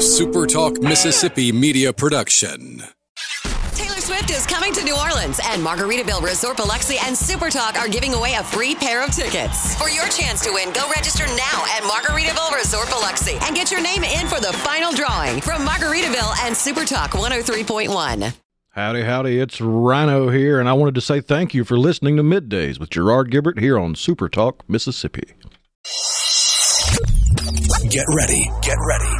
a Super Talk Mississippi media production. Taylor Swift is coming to New Orleans, and Margaritaville Resort Biloxi and Super Talk are giving away a free pair of tickets. For your chance to win, go register now at Margaritaville Resort Biloxi and get your name in for the final drawing from Margaritaville and Super Talk 103.1. Howdy, howdy, it's Rhino here, and I wanted to say thank you for listening to Middays with Gerard Gibert here on Super Talk, Mississippi. Get ready, get ready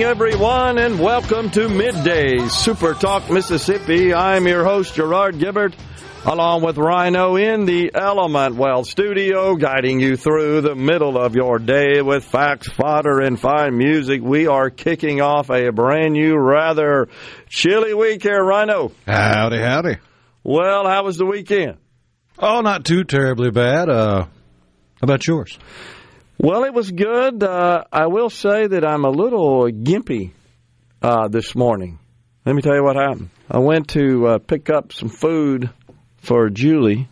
Morning, everyone, and welcome to Midday Super Talk, Mississippi. I'm your host, Gerard Gibert, along with Rhino in the Element Well studio, guiding you through the middle of your day with facts, fodder, and fine music. We are kicking off a brand new, rather chilly week here, Rhino. Howdy, howdy. Well, how was the weekend? Oh, not too terribly bad. Uh, how about yours? Well, it was good. Uh, I will say that I'm a little gimpy uh, this morning. Let me tell you what happened. I went to uh, pick up some food for Julie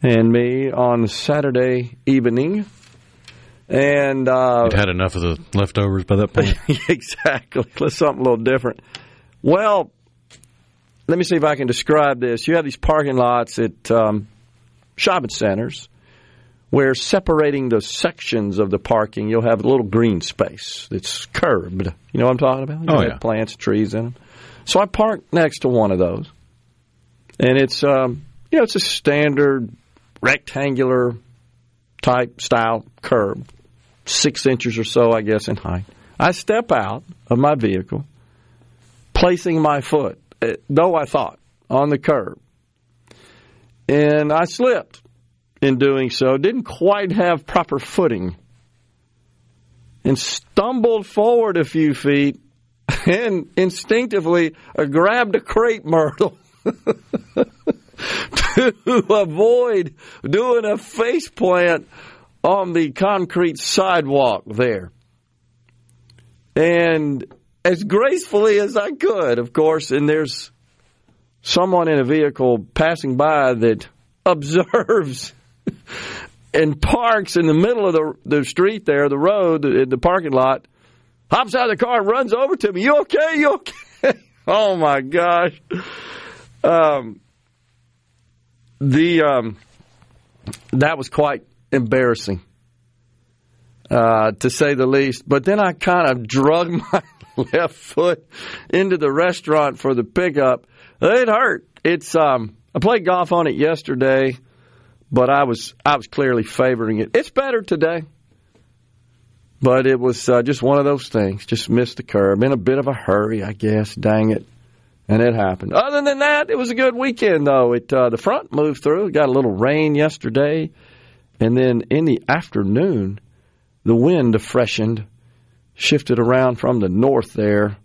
and me on Saturday evening. And uh, You'd had enough of the leftovers by that point. exactly. Let's something a little different. Well, let me see if I can describe this. You have these parking lots at um, shopping centers where separating the sections of the parking, you'll have a little green space that's curbed. You know what I'm talking about? You Oh, yeah. Plants, trees in them. So I parked next to one of those, and it's um, you know it's a standard rectangular type style curb, six inches or so, I guess, in height. I step out of my vehicle, placing my foot, eh, though I thought, on the curb, and I slipped in doing so, didn't quite have proper footing, and stumbled forward a few feet and instinctively uh, grabbed a crepe myrtle to avoid doing a face plant on the concrete sidewalk there. And as gracefully as I could, of course, and there's someone in a vehicle passing by that observes and parks in the middle of the, the street there, the road, the, the parking lot, hops out of the car and runs over to me. You okay? You okay? oh my gosh. Um, the um, that was quite embarrassing, uh, to say the least. But then I kind of drug my left foot into the restaurant for the pickup. It hurt. It's um, I played golf on it yesterday, but I was I was clearly favoring it. It's better today. But it was uh, just one of those things. Just missed the curb in a bit of a hurry, I guess. Dang it. And it happened. Other than that, it was a good weekend, though. It uh, the front moved through. Got a little rain yesterday, and then in the afternoon, the wind freshened, shifted around from the north there.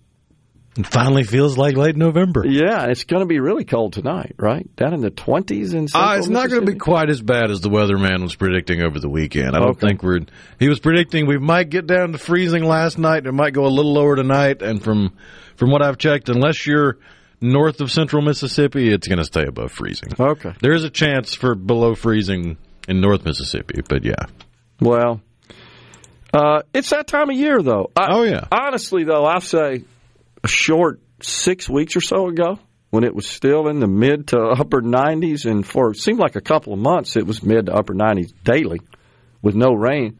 It finally feels like late November. Yeah, it's going to be really cold tonight, right? Down in the twenties in central Uh, it's not going to be quite as bad as the weatherman was predicting over the weekend. I don't Okay. think we're. He was predicting we might get down to freezing last night. It might go a little lower tonight. And from from what I've checked, unless you're north of central Mississippi, it's going to stay above freezing. Okay. There is a chance for below freezing in North Mississippi, but yeah. Well, uh, it's that time of year, though. I, Oh, yeah. Honestly, though, I'll say a short six weeks or so ago, when it was still in the mid to upper 90s, and for it seemed like a couple of months, it was mid to upper 90s daily with no rain.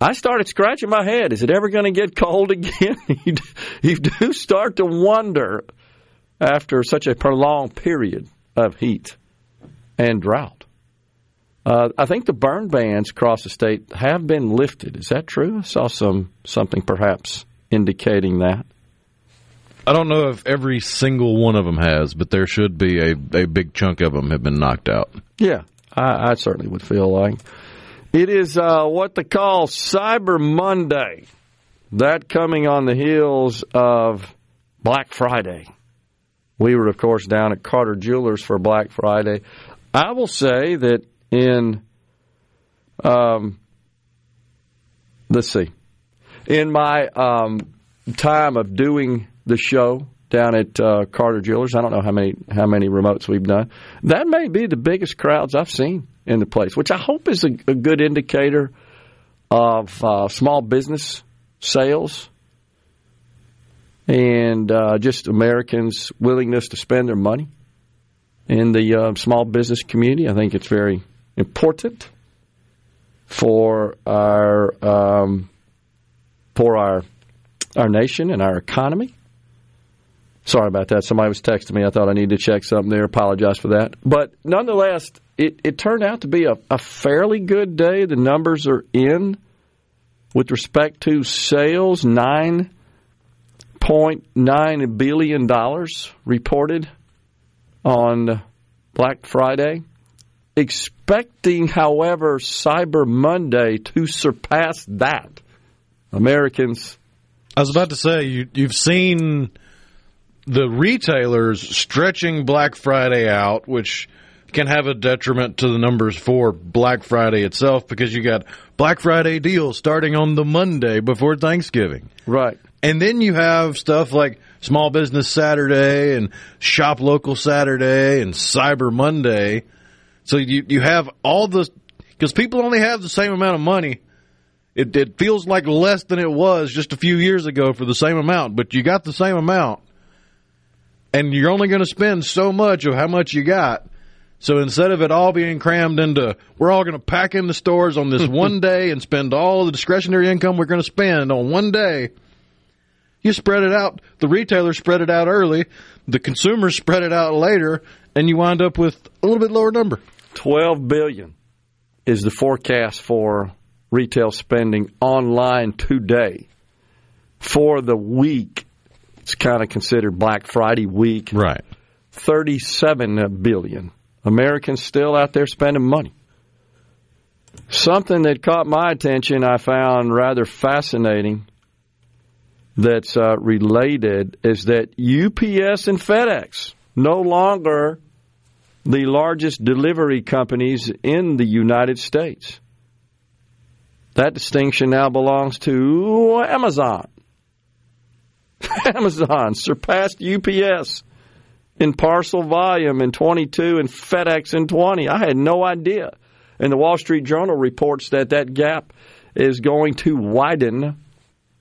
I started scratching my head. Is it ever going to get cold again? you, do, start to wonder after such a prolonged period of heat and drought. Uh, I think the burn bans across the state have been lifted. Is that true? I saw some something perhaps indicating that. I don't know if every single one of them has, but there should be a, a big chunk of them have been knocked out. Yeah, I, I certainly would feel like. It is uh, what they call Cyber Monday. That coming on the heels of Black Friday. We were, of course, down at Carter Jewelers for Black Friday. I will say that in, um, let's see, in my um, time of doing the show down at uh, Carter Jewelers, I don't know how many how many remotes we've done. That may be the biggest crowds I've seen in the place, which I hope is a, a good indicator of uh, small business sales and uh, just Americans' willingness to spend their money in the uh, small business community. I think it's very important for our um, for our our nation and our economy. Sorry about that. Somebody was texting me. I thought I needed to check something there. Apologize for that. But nonetheless, it, it turned out to be a, a fairly good day. The numbers are in with respect to sales. Nine point nine billion dollars reported on Black Friday. Expecting, however, Cyber Monday to surpass that. Americans. I was about to say you, you've seen the retailers stretching Black Friday out, which can have a detriment to the numbers for Black Friday itself because you got Black Friday deals starting on the Monday before Thanksgiving. Right. And then you have stuff like Small Business Saturday and Shop Local Saturday and Cyber Monday. So you, you have all the, because people only have the same amount of money. It, it feels like less than it was just a few years ago for the same amount, but you got the same amount and you're only going to spend so much of how much you got. So instead of it all being crammed into, we're all going to pack in the stores on this one day and spend all the discretionary income we're going to spend on one day. You spread it out. The retailers spread it out early. The consumers spread it out later, and you wind up with a little bit lower number. Twelve billion is the forecast for retail spending online today for the week it's kind of considered Black Friday week. Right. 37 billion. Americans still out there spending money. Something that caught my attention, I found rather fascinating that's uh, related is that UPS and FedEx no longer the largest delivery companies in the United States. That distinction now belongs to Amazon. Amazon surpassed UPS in parcel volume in 22 and FedEx in 20. I had no idea. And the Wall Street Journal reports that that gap is going to widen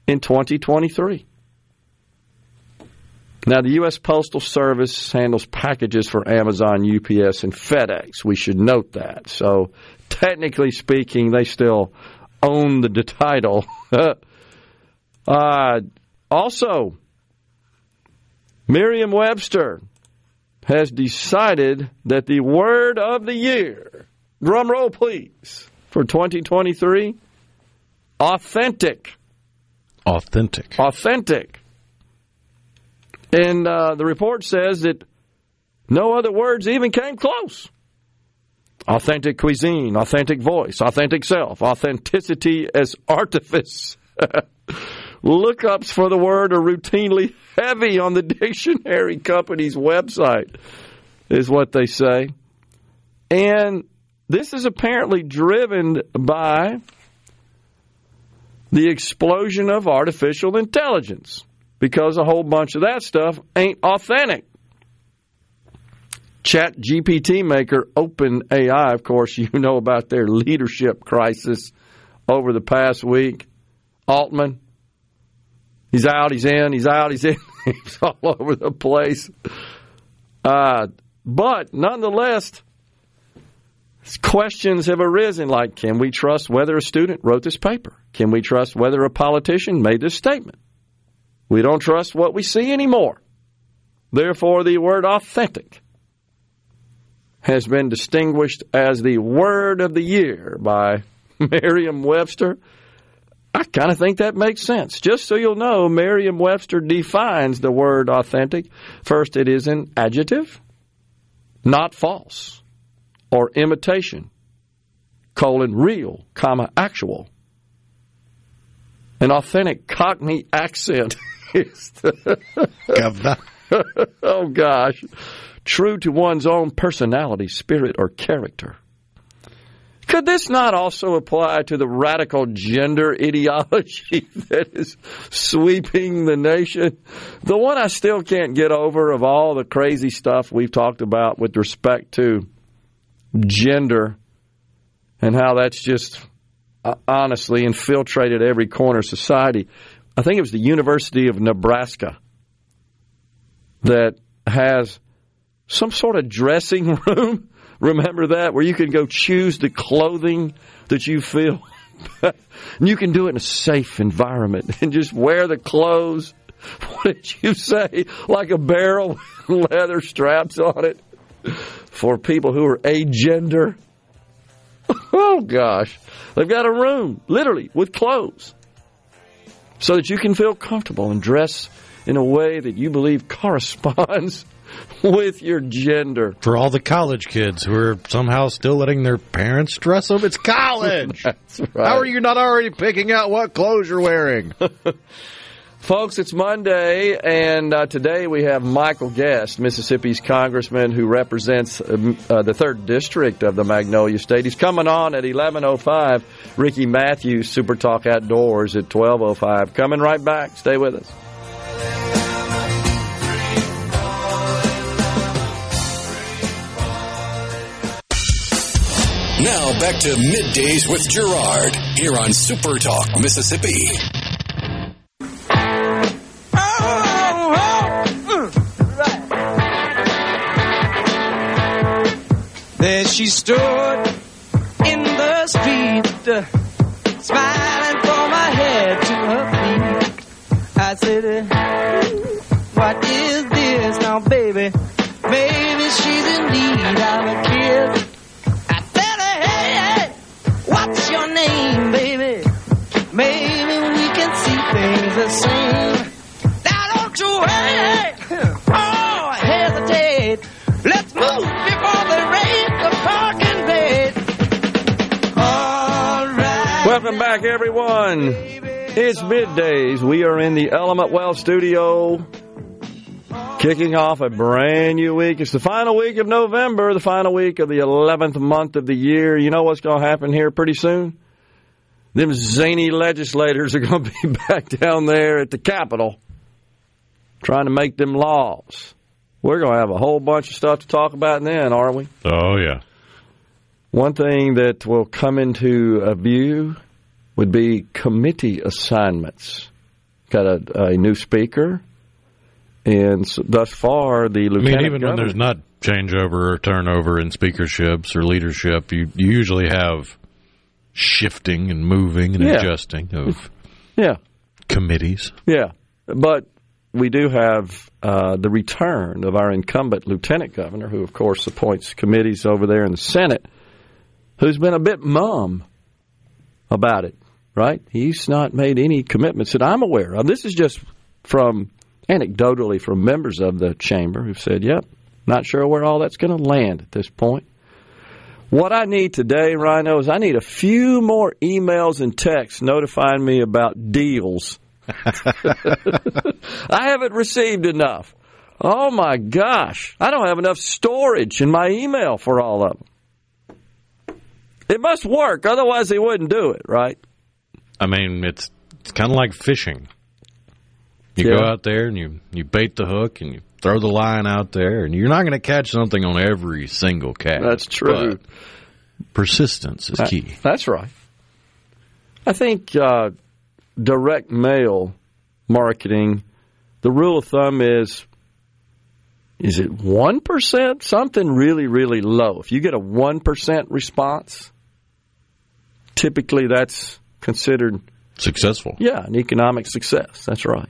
in 2023. Now, the U.S. Postal Service handles packages for Amazon, UPS, and FedEx. We should note that. So, technically speaking, they still own the title. uh, also, Merriam Webster has decided that the word of the year, drum roll please, for 2023, authentic. Authentic. Authentic. And uh, the report says that no other words even came close. Authentic cuisine, authentic voice, authentic self, authenticity as artifice. Lookups for the word are routinely heavy on the dictionary company's website, is what they say. And this is apparently driven by the explosion of artificial intelligence because a whole bunch of that stuff ain't authentic. Chat GPT maker OpenAI, of course, you know about their leadership crisis over the past week. Altman, He's out, he's in, he's out, he's in. he's all over the place. Uh, but nonetheless, questions have arisen like can we trust whether a student wrote this paper? Can we trust whether a politician made this statement? We don't trust what we see anymore. Therefore, the word authentic has been distinguished as the word of the year by Merriam Webster I kind of think that makes sense. Just so you'll know, Merriam Webster defines the word authentic. First, it is an adjective, not false, or imitation, colon, real, comma, actual. An authentic Cockney accent is the, oh gosh, true to one's own personality, spirit, or character. Could this not also apply to the radical gender ideology that is sweeping the nation? The one I still can't get over of all the crazy stuff we've talked about with respect to gender and how that's just uh, honestly infiltrated every corner of society. I think it was the University of Nebraska that has some sort of dressing room. Remember that? Where you can go choose the clothing that you feel. and you can do it in a safe environment and just wear the clothes. What did you say? Like a barrel with leather straps on it for people who are agender. Oh gosh. They've got a room, literally, with clothes. So that you can feel comfortable and dress in a way that you believe corresponds with your gender. For all the college kids who are somehow still letting their parents dress them, it's college. That's right. How are you not already picking out what clothes you're wearing? Folks, it's Monday, and uh, today we have Michael Guest, Mississippi's congressman who represents um, uh, the third district of the Magnolia State. He's coming on at 11:05. Ricky Matthews, Super Talk Outdoors at 12:05. Coming right back. Stay with us. Now back to middays with Gerard here on Super Talk Mississippi. There she stood in the street, smiling from her head to her feet. I said, What is this now, baby? Maybe she's in need of a kiss. Name, baby? Maybe we can see things the same. Now don't you oh, hesitate. Let's move before they raid the parking bed. All right. Welcome back, everyone. It's middays. We are in the Element Well studio, kicking off a brand new week. It's the final week of November, the final week of the 11th month of the year. You know what's going to happen here pretty soon? Them zany legislators are going to be back down there at the Capitol trying to make them laws. We're going to have a whole bunch of stuff to talk about then, aren't we? oh, yeah. One thing that will come into view would be committee assignments. Got a, a new speaker, and s thus far the lieutenant. I mean, even when there's not changeover or turnover in speakerships or leadership, you, you usually have shifting and moving and Yeah. adjusting of yeah, committees. yeah, but we do have uh, the return of our incumbent lieutenant governor, who of course appoints committees over there in the Senate, who's been a bit mum about it. Right? He's not made any commitments that I'm aware of. This is just from anecdotally from members of the chamber who've said, "Yep, not sure where all that's going to land at this point." What I need today, Rhino, is I need a few more emails and texts notifying me about deals. I haven't received enough. Oh my gosh, I don't have enough storage in my email for all of them. It must work, otherwise they wouldn't do it, right? I mean, it's it's kind of like fishing. You go out there and you, you bait the hook and you throw the line out there, and you're not going to catch something on every single cast. That's true. persistence is key. That's right. I think uh, direct mail marketing, the rule of thumb is is it 1%? Something really, really low. If you get a 1% response, typically that's considered, Successful. yeah, an economic success. That's right.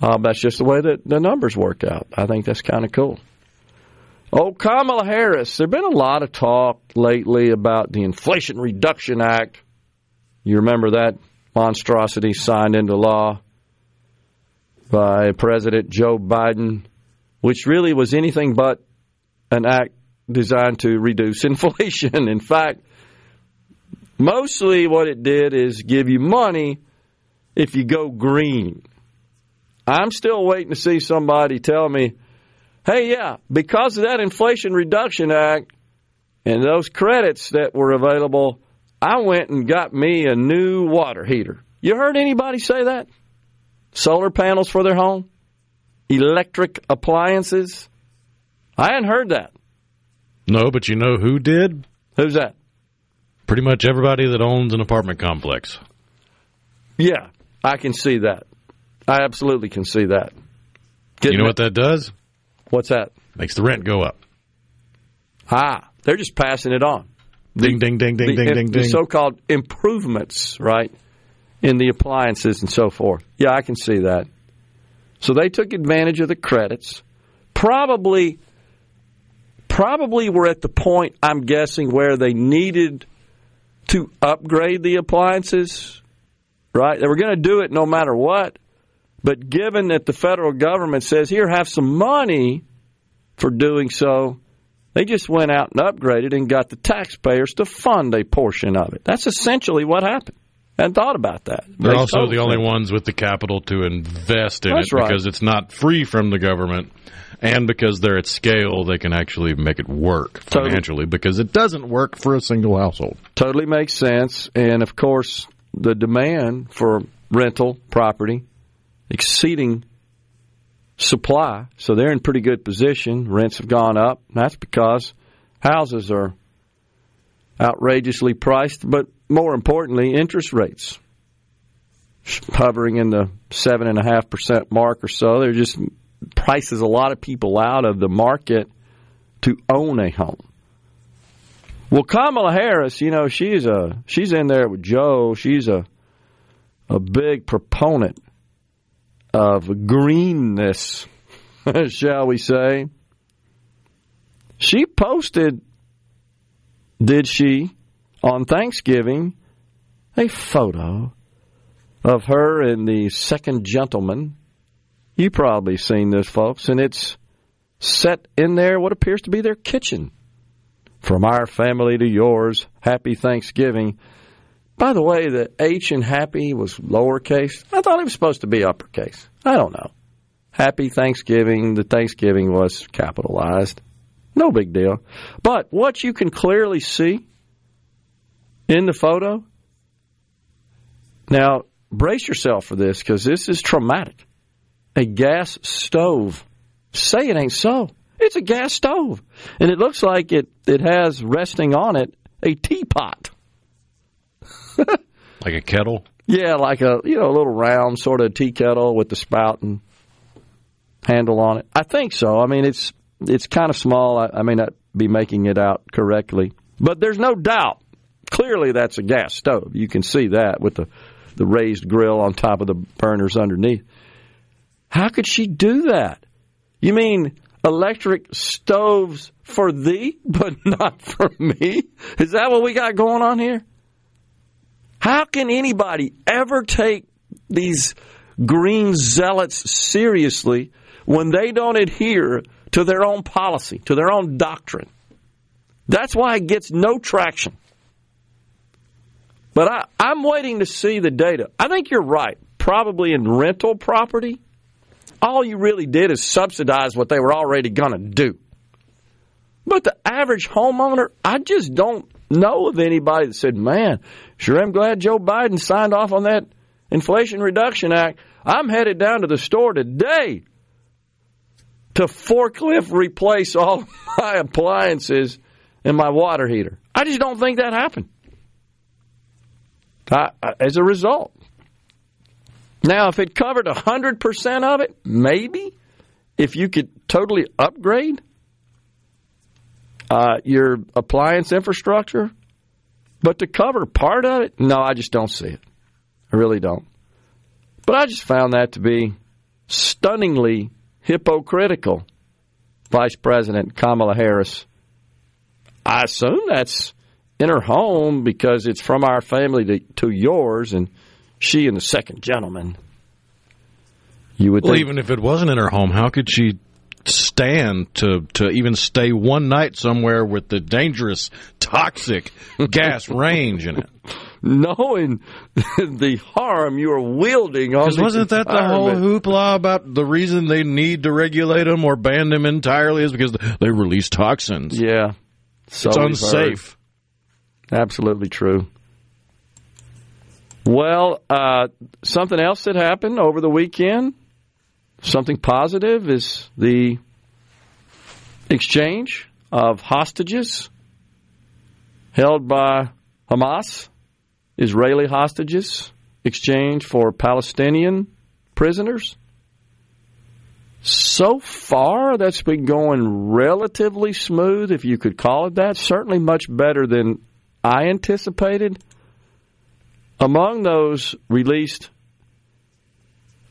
Uh, that's just the way that the numbers work out. I think that's kind of cool. Oh, Kamala Harris. There's been a lot of talk lately about the Inflation Reduction Act. You remember that monstrosity signed into law by President Joe Biden, which really was anything but an act designed to reduce inflation. In fact, mostly what it did is give you money if you go green. I'm still waiting to see somebody tell me, hey, yeah, because of that Inflation Reduction Act and those credits that were available, I went and got me a new water heater. You heard anybody say that? Solar panels for their home? Electric appliances? I hadn't heard that. No, but you know who did? Who's that? Pretty much everybody that owns an apartment complex. Yeah, I can see that. I absolutely can see that. you know what that does? What's that? Makes the rent go up. Ah, they're just passing it on. Ding, ding, ding, ding, the, ding, ding, the so-called improvements, right, in the appliances and so forth. Yeah, I can see that. So they took advantage of the credits. Probably, probably were at the point I'm guessing where they needed to upgrade the appliances. Right, they were going to do it no matter what. But given that the federal government says, here, have some money for doing so, they just went out and upgraded and got the taxpayers to fund a portion of it. That's essentially what happened. And thought about that. They're also the only ones with the capital to invest in That's it right. because it's not free from the government. And because they're at scale, they can actually make it work Totally. financially because it doesn't work for a single household. Totally makes sense. And of course, the demand for rental property exceeding supply. So they're in pretty good position. Rents have gone up. That's because houses are outrageously priced, but more importantly, interest rates hovering in the seven and a half percent mark or so. They're just prices a lot of people out of the market to own a home. Well, Kamala Harris, you know, she's a she's in there with Joe. She's a a big proponent of greenness, shall we say. She posted, did she, on Thanksgiving, a photo of her and the second gentleman. You probably seen this, folks, and it's set in there what appears to be their kitchen. From our family to yours, happy Thanksgiving. By the way, the H in happy was lowercase. I thought it was supposed to be uppercase. I don't know. Happy Thanksgiving. The Thanksgiving was capitalized. No big deal. But what you can clearly see in the photo, now brace yourself for this because this is traumatic. A gas stove. Say it ain't so. It's a gas stove. And it looks like it, it has resting on it a teapot. Like a kettle. Yeah, like a you know a little round sort of tea kettle with the spout and handle on it. I think so. I mean, it's it's kind of small. I, I may not be making it out correctly, but there's no doubt. Clearly, that's a gas stove. You can see that with the the raised grill on top of the burners underneath. How could she do that? You mean electric stoves for thee, but not for me? Is that what we got going on here? How can anybody ever take these green zealots seriously when they don't adhere to their own policy, to their own doctrine? That's why it gets no traction. But I, I'm waiting to see the data. I think you're right. Probably in rental property, all you really did is subsidize what they were already going to do. But the average homeowner, I just don't know of anybody that said, man, sure I'm glad Joe Biden signed off on that Inflation Reduction Act. I'm headed down to the store today to forklift replace all my appliances and my water heater. I just don't think that happened. I, as a result. Now, if it covered 100% of it, maybe. If you could totally upgrade uh, your appliance infrastructure, but to cover part of it, no, I just don't see it. I really don't. But I just found that to be stunningly hypocritical. Vice President Kamala Harris. I assume that's in her home because it's from our family to, to yours, and she and the second gentleman. You would Well, think even if it wasn't in her home, how could she stand to to even stay one night somewhere with the dangerous, toxic gas range in it? knowing the harm you are wielding on Because wasn't that the whole hoopla about the reason they need to regulate them or ban them entirely is because they release toxins? Yeah. So it's unsafe. heard. Absolutely true. Well, uh, something else that happened over the weekend, something positive, is the exchange of hostages held by Hamas, Israeli hostages, exchanged for Palestinian prisoners. So far, that's been going relatively smooth, if you could call it that. Certainly much better than I anticipated. Among those released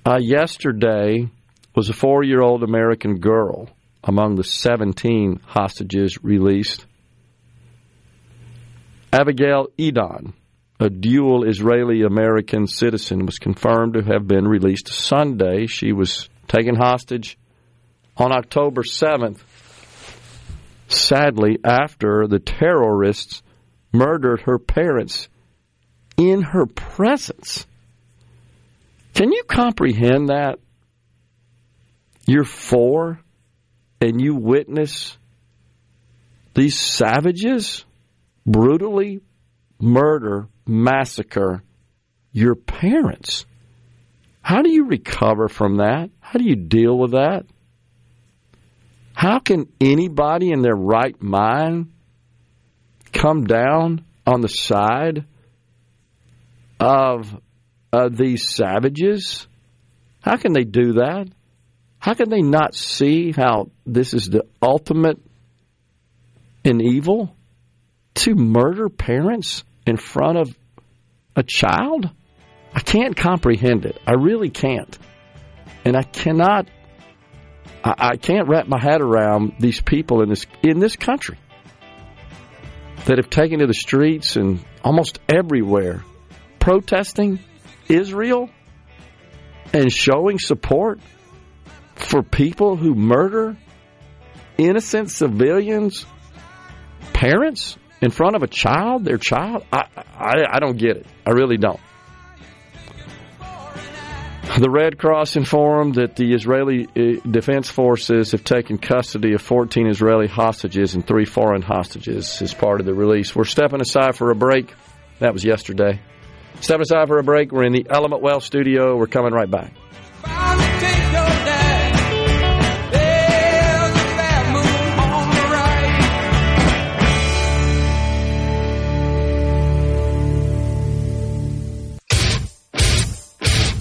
uh, yesterday was a four year old American girl among the 17 hostages released. Abigail Edan, a dual Israeli American citizen, was confirmed to have been released Sunday. She was taken hostage on October 7th, sadly, after the terrorists murdered her parents in her presence. Can you comprehend that? You're four and you witness these savages brutally murder, massacre your parents. How do you recover from that? How do you deal with that? How can anybody in their right mind come down on the side of uh, these savages? How can they do that? How can they not see how this is the ultimate in evil to murder parents in front of a child? I can't comprehend it. I really can't. And I cannot I, can't wrap my head around these people in this in this country that have taken to the streets and almost everywhere protesting Israel and showing support for people who murder innocent civilians, parents in front of a child, their child. I, I, I don't get it. I really don't. The Red Cross informed that the Israeli uh, Defense Forces have taken custody of 14 Israeli hostages and three foreign hostages as part of the release. We're stepping aside for a break. That was yesterday. Stepping aside for a break. We're in the Element Well studio. We're coming right back.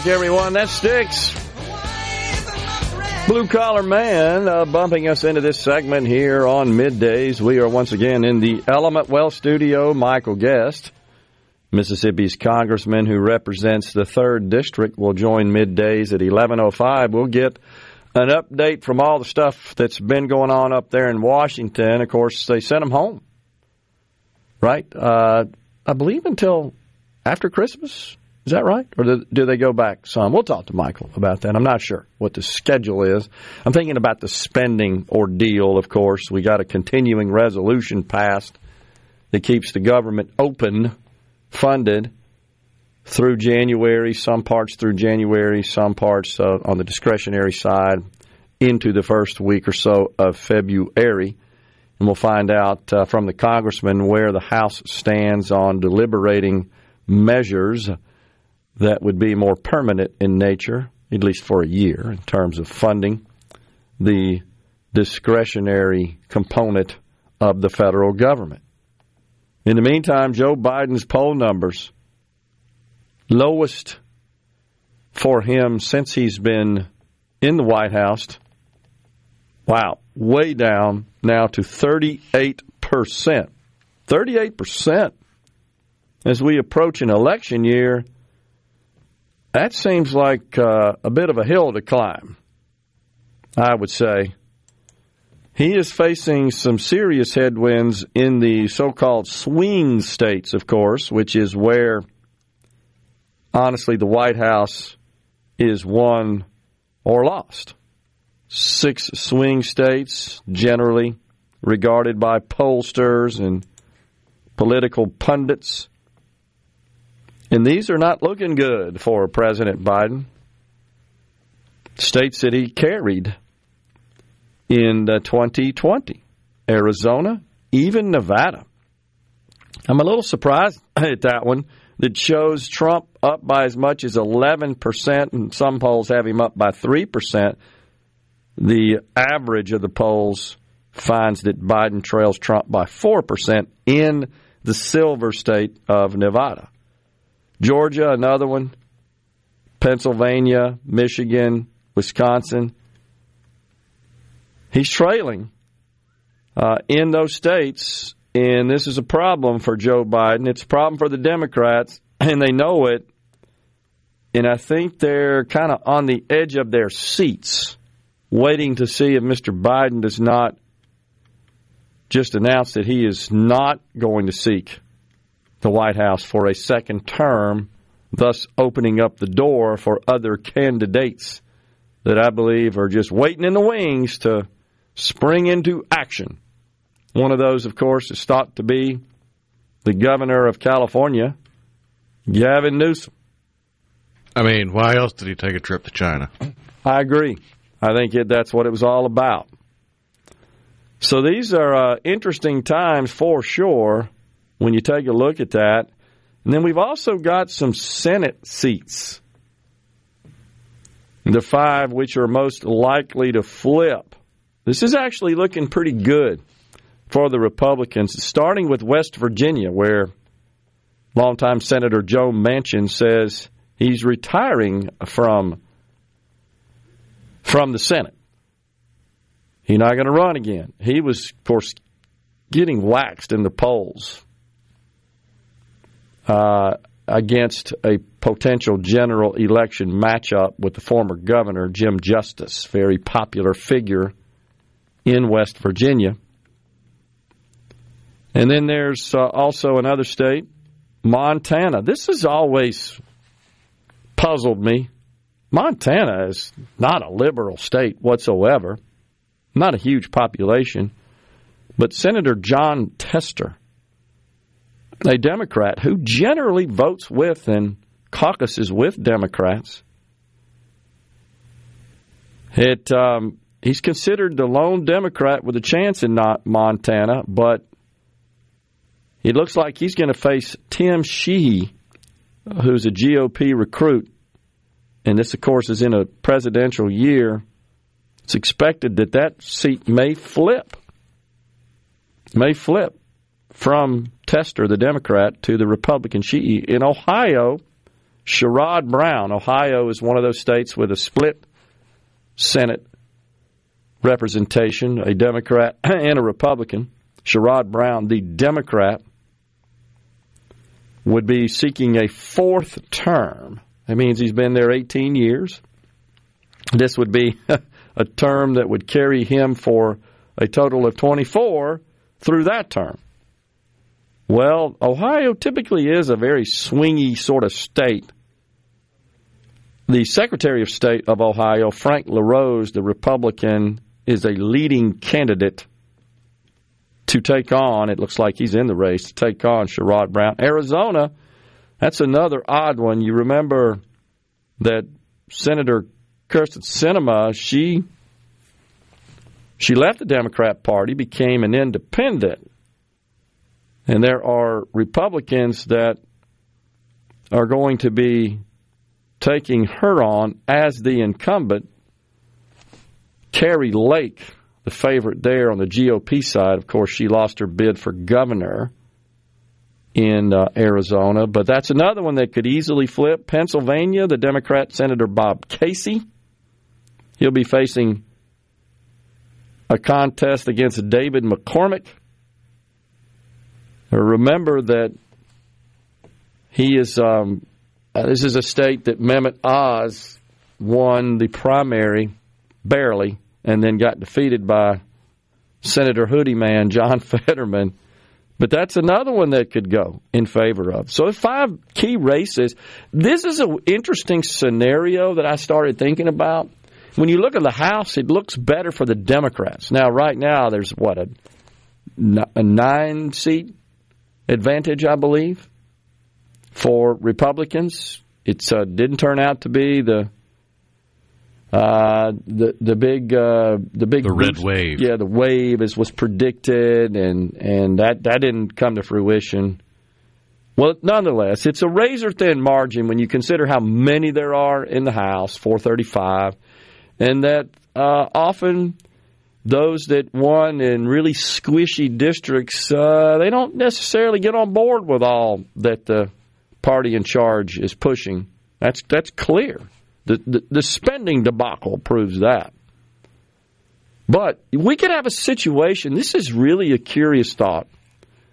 Back, everyone. That Styx. Blue Collar Man uh, bumping us into this segment here on middays. We are once again in the Element Well studio. Michael Guest, Mississippi's congressman who represents the third district, will join middays at eleven oh five. We'll get an update from all the stuff that's been going on up there in Washington. Of course, they sent them home, right? Uh, I believe until after Christmas. Is that right? Or do, they go back some? We'll talk to Michael about that. I'm not sure what the schedule is. I'm thinking about the spending ordeal, of course. We got a continuing resolution passed that keeps the government open, funded through January, some parts through January, some parts uh, on the discretionary side into the first week or so of February. And we'll find out uh, from the congressman where the House stands on deliberating measures that would be more permanent in nature at least for a year, in terms of funding the discretionary component of the federal government. In the meantime, Joe Biden's poll numbers, lowest for him since he's been in the White House. Wow, way down now to 38%. 38% as we approach an election year. That seems like uh, a bit of a hill to climb, I would say. He is facing some serious headwinds in the so called swing states, of course, which is where, honestly, the White House is won or lost. Six swing states, generally regarded by pollsters and political pundits. And these are not looking good for President Biden. States that he carried in uh, 2020 Arizona, even Nevada. I'm a little surprised at that one that shows Trump up by as much as 11%, and some polls have him up by 3%. The average of the polls finds that Biden trails Trump by 4% in the silver state of Nevada. Georgia, another one. Pennsylvania, Michigan, Wisconsin. He's trailing uh, in those states, and this is a problem for Joe Biden. It's a problem for the Democrats, and they know it. And I think they're kind of on the edge of their seats, waiting to see if Mr. Biden does not just announce that he is not going to seek the White House for a second term, thus opening up the door for other candidates that I believe are just waiting in the wings to spring into action. One of those, of course, is thought to be the governor of California, Gavin Newsom. I mean, why else did he take a trip to China? I agree. I think it, that's what it was all about. So these are uh, interesting times for sure when you take a look at that. And then we've also got some Senate seats. The five which are most likely to flip. This is actually looking pretty good for the Republicans, starting with West Virginia, where longtime Senator Joe Manchin says he's retiring from from the Senate. He's not going to run again. He was, of course, getting waxed in the polls uh, against a potential general election matchup with the former governor, Jim Justice, very popular figure in West Virginia. And then there's uh, also another state, Montana. This has always puzzled me. Montana is not a liberal state whatsoever, not a huge population. But Senator John Tester, a Democrat who generally votes with and caucuses with Democrats, it, um, he's considered the lone Democrat with a chance in Montana, but it looks like he's going to face Tim Sheehy, who's a GOP recruit. And this, of course, is in a presidential year. It's expected that that seat may flip, may flip from Tester, the Democrat, to the Republican Sheehy. In Ohio, Sherrod Brown. Ohio is one of those states with a split Senate representation, a Democrat and a Republican. Sherrod Brown, the Democrat, would be seeking a fourth term. That means he's been there 18 years. This would be a term that would carry him for a total of 24 through that term. Well, Ohio typically is a very swingy sort of state. The Secretary of State of Ohio, Frank LaRose, the Republican, is a leading candidate to take on, it looks like he's in the race, to take on Sherrod Brown. Arizona, that's another odd one. You remember that Senator Kyrsten Sinema, she she left the Democrat Party, became an independent. And there are Republicans that are going to be taking her on as the incumbent. Kari Lake, the favorite there on the GOP side, of course, she lost her bid for governor in uh, Arizona, but that's another one that could easily flip. Pennsylvania, the Democrat Senator Bob Casey, he'll be facing a contest against David McCormick. Remember that he is. Um, uh, this is a state that Mehmet Oz won the primary barely, and then got defeated by Senator Hoodie Man John Fetterman. But that's another one that could go in favor of. So five key races. This is an interesting scenario that I started thinking about. When you look at the House, it looks better for the Democrats. Now, right now, there's what a, a nine seat advantage, I believe, for Republicans. It uh, didn't turn out to be the uh, the the big uh, the big the red wave. Yeah, the wave as was predicted, and and that that didn't come to fruition. Well, nonetheless, it's a razor thin margin when you consider how many there are in the House, 435, and that uh, often those that won in really squishy districts, uh, they don't necessarily get on board with all that the party in charge is pushing. That's that's clear. The, the, the spending debacle proves that. But we could have a situation. This is really a curious thought,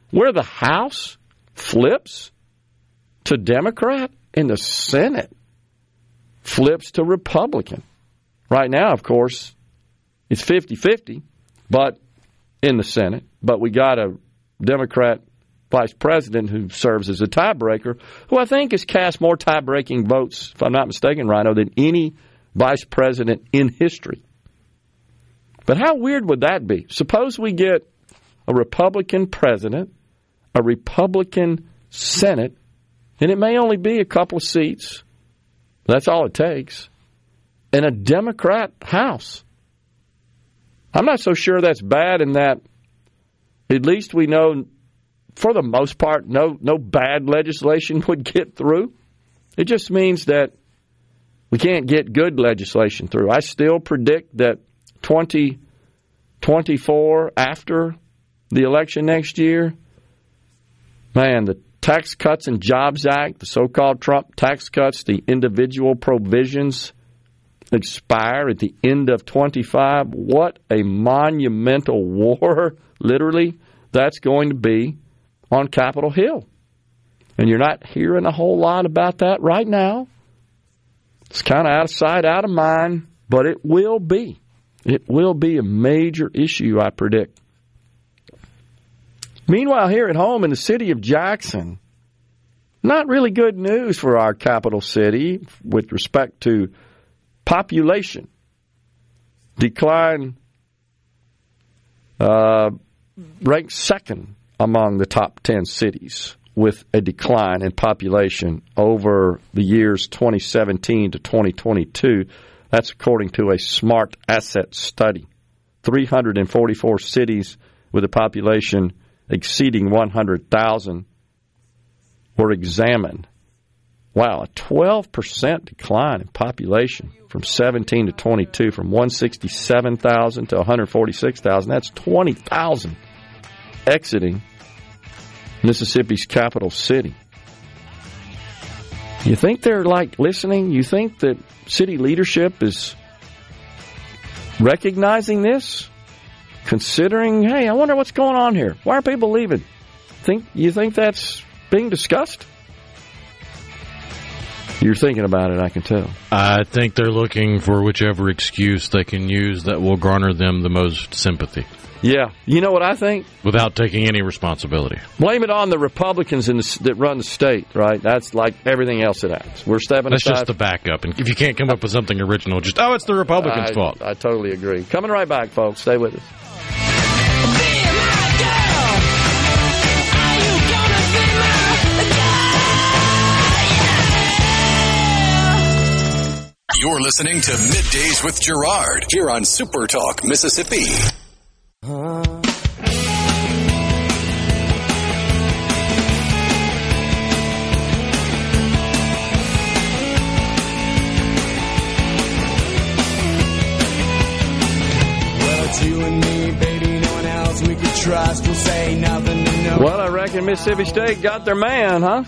where the House flips to Democrat and the Senate flips to Republican. Right now, of course, it's 50 50, but in the Senate. But we got a Democrat vice president who serves as a tiebreaker, who I think has cast more tie breaking votes, if I'm not mistaken, Rhino, than any vice president in history. But how weird would that be? Suppose we get a Republican president, a Republican Senate, and it may only be a couple of seats. That's all it takes. And a Democrat House. I'm not so sure that's bad in that at least we know for the most part, no no bad legislation would get through. It just means that we can't get good legislation through. I still predict that 2024 after the election next year, man, the Tax Cuts and Jobs Act, the so-called Trump tax cuts, the individual provisions expire at the end of 25. What a monumental war, literally, that's going to be on Capitol Hill. And you're not hearing a whole lot about that right now. It's kind of out of sight, out of mind, but it will be. It will be a major issue, I predict. Meanwhile, here at home in the city of Jackson, not really good news for our capital city with respect to population. Decline uh, ranked second among the top 10 cities with a decline in population over the years 2017 to 2022. That's according to a smart asset study. 344 cities with a population exceeding 100,000 were examined. Wow, a 12% decline in population from 17 to 22, from 167,000 to 146,000. That's 20,000 exiting Mississippi's capital city. You think they're like listening? You think that city leadership is recognizing this? Considering, hey, I wonder what's going on here. Why are people leaving? Think you think that's being discussed? You're thinking about it, I can tell. I think they're looking for whichever excuse they can use that will garner them the most sympathy. Yeah. You know what I think? Without taking any responsibility. Blame it on the Republicans in the, that run the state, right? That's like everything else that happens. We're stepping That's aside. just the backup. And if you can't come up with something original, just, oh, it's the Republicans' I, fault. I totally agree. Coming right back, folks. Stay with us. You're listening to Middays with Gerard here on Super Talk, Mississippi. Well, I reckon Mississippi State got their man, huh?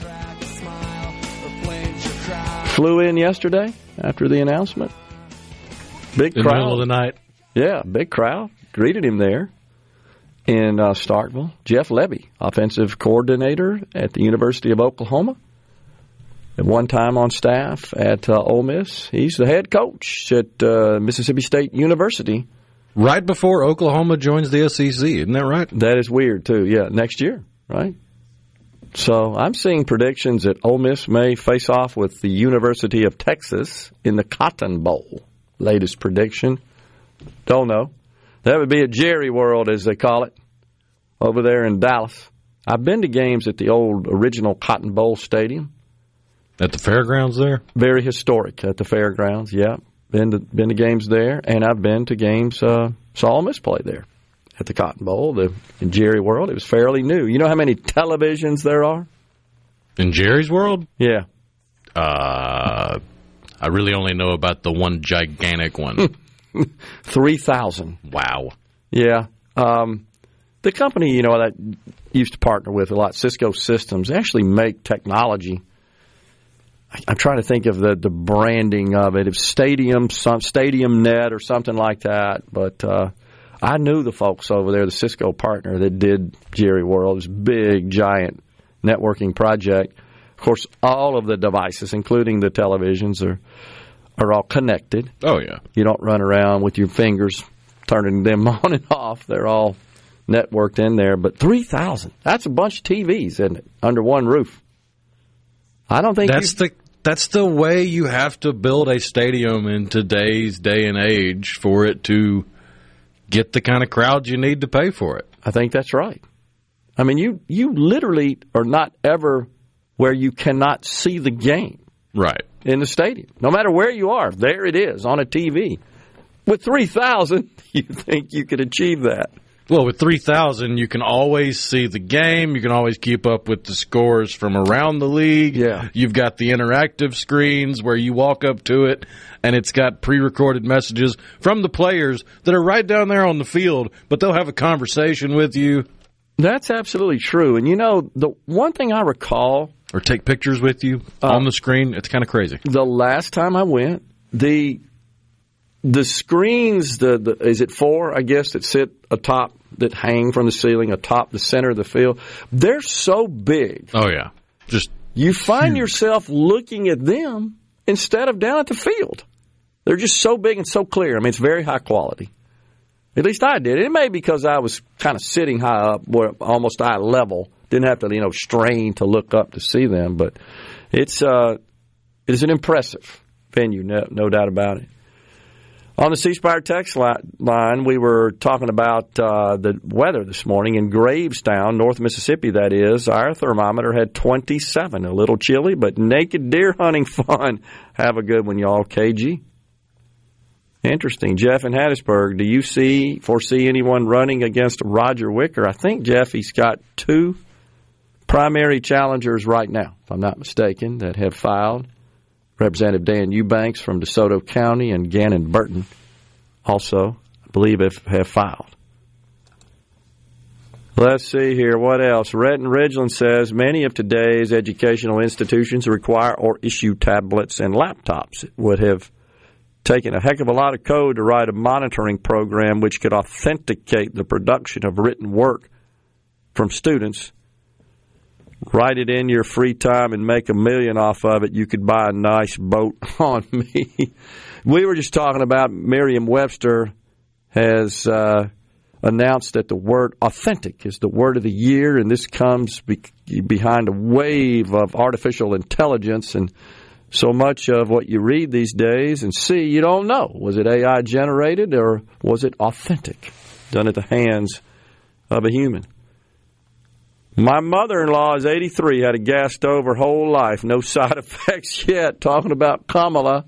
Flew in yesterday after the announcement. Big In the crowd. middle of the night. Yeah, big crowd greeted him there in uh, Starkville. Jeff Lebby, offensive coordinator at the University of Oklahoma, at one time on staff at uh, Ole Miss. He's the head coach at uh, Mississippi State University. Right before Oklahoma joins the SEC, isn't that right? That is weird too. Yeah, next year, right? So I'm seeing predictions that Ole Miss may face off with the University of Texas in the Cotton Bowl. Latest prediction. Don't know. That would be a Jerry World, as they call it, over there in Dallas. I've been to games at the old original Cotton Bowl Stadium. At the fairgrounds there? Very historic at the fairgrounds. Yeah, been to been to games there, and I've been to games. Uh, saw Ole Miss play there at the Cotton Bowl, the in Jerry World. It was fairly new. You know how many televisions there are? In Jerry's world? Yeah, Uh, I really only know about the one gigantic one. three thousand. wow. Yeah. Um, the company, you know, that used to partner with a lot, Cisco Systems, they actually make technology. I- I'm trying to think of the, the branding of it. It's Stadium, some Stadium Net or something like that. But uh, I knew the folks over there, the Cisco partner that did Jerry World, this big, giant networking project. Of course, all of the devices, including the televisions, are are all connected. Oh, yeah. You don't run around with your fingers turning them on and off. They're all networked in there. But 3,000, that's a bunch of TVs, isn't it? Under one roof. I don't think That's the that's the way you have to build a stadium in today's day and age for it to get the kind of crowd you need to pay for it. I think that's right. I mean, you, you literally are not ever where you cannot see the game Right. in the stadium. No matter where you are, there it is on a TV. With 3,000, you think you could achieve that. Well, with 3,000, you can always see the game. You can always keep up with the scores from around the league. Yeah. You've got the interactive screens where you walk up to it and it's got pre recorded messages from the players that are right down there on the field, but they'll have a conversation with you That's absolutely true. And you know, the one thing I recall or take pictures with you uh, on the screen. It's kind of crazy. the last time I went, the the screens, the, the is it four? I guess that sit atop that hang from the ceiling atop the center of the field. They're so big, Oh, yeah. Just you find yourself looking at them instead of down at the field. They're just so big and so clear. I mean, it's very high quality. At least I did. It may be because I was kind of sitting high up, where almost eye level. Didn't have to, you know, strain to look up to see them. But it's uh, it is an impressive venue, no, no doubt about it. On the C Spire text line, we were talking about uh, the weather this morning in Gravestown, North Mississippi. That is, our thermometer had 27. A little chilly, but naked deer hunting fun. Have a good one, y'all. KG. Interesting. Jeff in Hattiesburg, do you see foresee anyone running against Roger Wicker? I think Jeff he's got two primary challengers right now, if I'm not mistaken, that have filed. Representative Dan Eubanks from DeSoto County and Ghannon Burton also, I believe, have, have filed. Let's see here. What else? Redden Ridgeland says many of today's educational institutions require or issue tablets and laptops. It would have taken a heck of a lot of code to write a monitoring program which could authenticate the production of written work from students. Write it in your free time and make a million off of it. You could buy a nice boat on me. we were just talking about Merriam Webster has uh, announced that the word authentic is the word of the year, and this comes be- behind a wave of artificial intelligence and so much of what you read these days and see, you don't know. Was it AI generated or was it authentic, done at the hands of a human? My mother in law is 83, had a gas stove her whole life, no side effects yet. Talking about Kamala.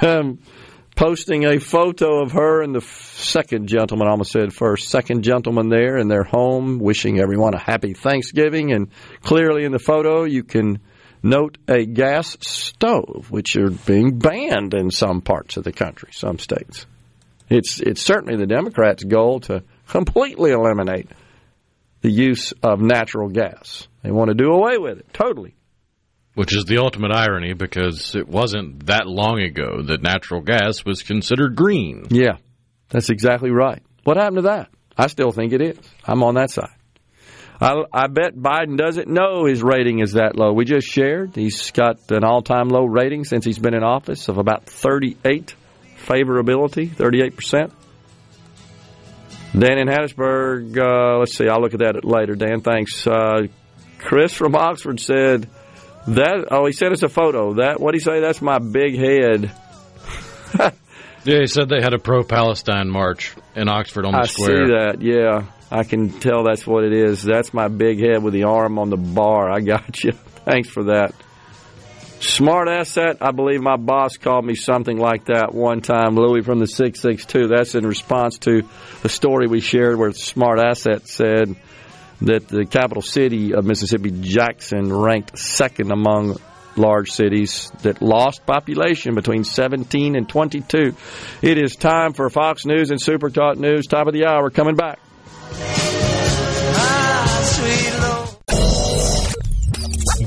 Um, posting a photo of her and the second gentleman, almost said first, second gentleman there in their home, wishing everyone a happy Thanksgiving. And clearly in the photo, you can note a gas stove, which are being banned in some parts of the country, some states. It's it's certainly the Democrats' goal to completely eliminate the use of natural gas. They want to do away with it totally. Which is the ultimate irony because it wasn't that long ago that natural gas was considered green. Yeah, that's exactly right. What happened to that? I still think it is. I'm on that side. I, I bet Biden doesn't know his rating is that low. We just shared he's got an all-time low rating since he's been in office of about 38 favorability, 38 percent. Dan in Hattiesburg, uh, let's see, I'll look at that later. Dan, thanks. Uh, Chris from Oxford said that. Oh, he sent us a photo. That what he say? That's my big head. yeah, he said they had a pro-Palestine march in Oxford on the I square. I see that. Yeah, I can tell that's what it is. That's my big head with the arm on the bar. I got you. Thanks for that. Smart asset. I believe my boss called me something like that one time. Louis from the six six two. That's in response to the story we shared where Smart Asset said that the capital city of Mississippi, Jackson, ranked second among large cities that lost population between 17 and 22. It is time for Fox News and Super Talk News. Top of the hour coming back.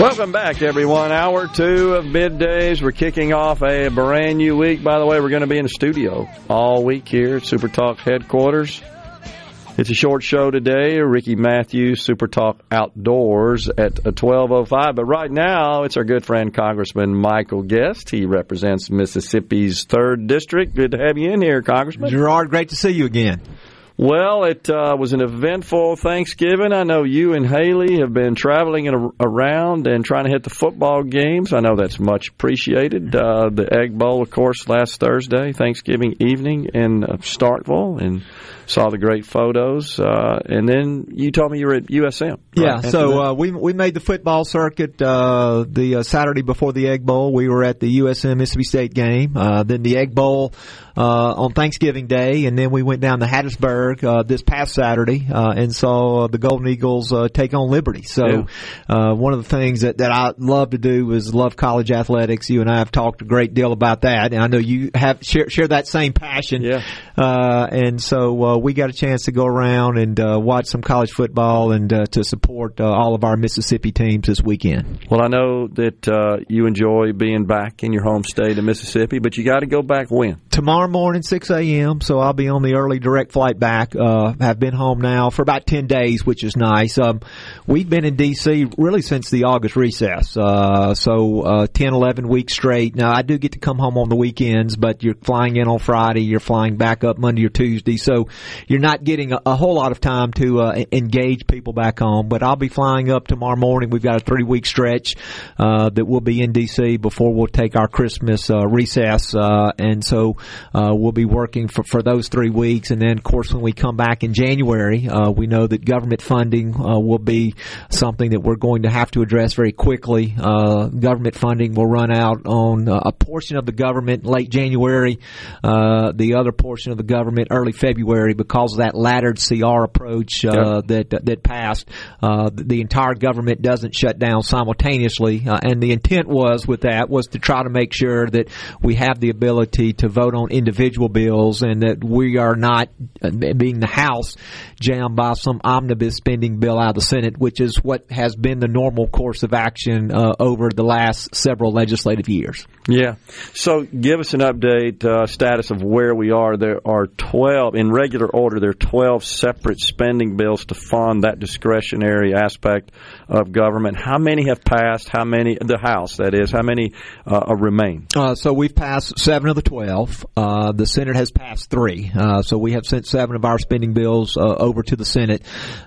Welcome back, everyone. Hour two of middays. We're kicking off a brand new week. By the way, we're going to be in the studio all week here at Super Talk headquarters. It's a short show today. Ricky Matthews, Super Talk Outdoors at uh, 12.05. But right now, it's our good friend Congressman Michael Guest. He represents Mississippi's 3rd District. Good to have you in here, Congressman. Gerard, great to see you again. Well, it uh, was an eventful Thanksgiving. I know you and Haley have been traveling in, around and trying to hit the football games. I know that's much appreciated. Uh, the Egg Bowl, of course, last Thursday, Thanksgiving evening in uh, Starkville, and saw the great photos. Uh, and then you told me you were at USM. Right? Yeah, so uh, we we made the football circuit uh, the uh, Saturday before the Egg Bowl. We were at the USM Mississippi State game. Uh, then the Egg Bowl uh, on Thanksgiving Day, and then we went down to Hattiesburg uh, this past Saturday uh, and saw the Golden Eagles uh, take on Liberty. So Yeah. uh, one of the things that, that I love to do is love college athletics. You and I have talked a great deal about that, and I know you have share, share that same passion. Yeah. Uh, and so uh, we got a chance to go around and uh, watch some college football and uh, to support uh, all of our Mississippi teams this weekend. Well, I know that uh, you enjoy being back in your home state of Mississippi, but you got to go back when? Tomorrow morning, 6 a.m., so I'll be on the early direct flight back. Uh, have been home now for about 10 days, which is nice. Um, we've been in D.C. really since the August recess, uh, so uh, 10, 11 weeks straight. Now, I do get to come home on the weekends, but you're flying in on Friday, you're flying back up Monday or Tuesday, so you're not getting a, a whole lot of time to uh, engage people back home. But I'll be flying up tomorrow morning. We've got a three week stretch uh, that we'll be in D.C. before we'll take our Christmas uh, recess, uh, and so we'll be working for, for those three weeks. And then, of course, when we come back in January, uh, we know that government funding uh, will be something that we're going to have to address very quickly. Uh, government funding will run out on uh, a portion of the government late January, uh, the other portion of the government early February because of that laddered CR approach uh, that that passed. Uh, the entire government doesn't shut down simultaneously, uh, and the intent was with that was to try to make sure that we have the ability to vote on individual bills and that we are not, being the House, jammed by some omnibus spending bill out of the Senate, which is what has been the normal course of action uh, over the last several legislative years. Yeah. So give us an update, uh, status of where we are. There are 12, in regular order, there are 12 separate spending bills to fund that discretionary aspect of government. How many have passed? How many, the House, that is, how many uh, remain? Uh, so we've passed seven of the twelve. Uh, the Senate has passed three. Uh, so we have sent seven of our spending bills uh, over to the Senate.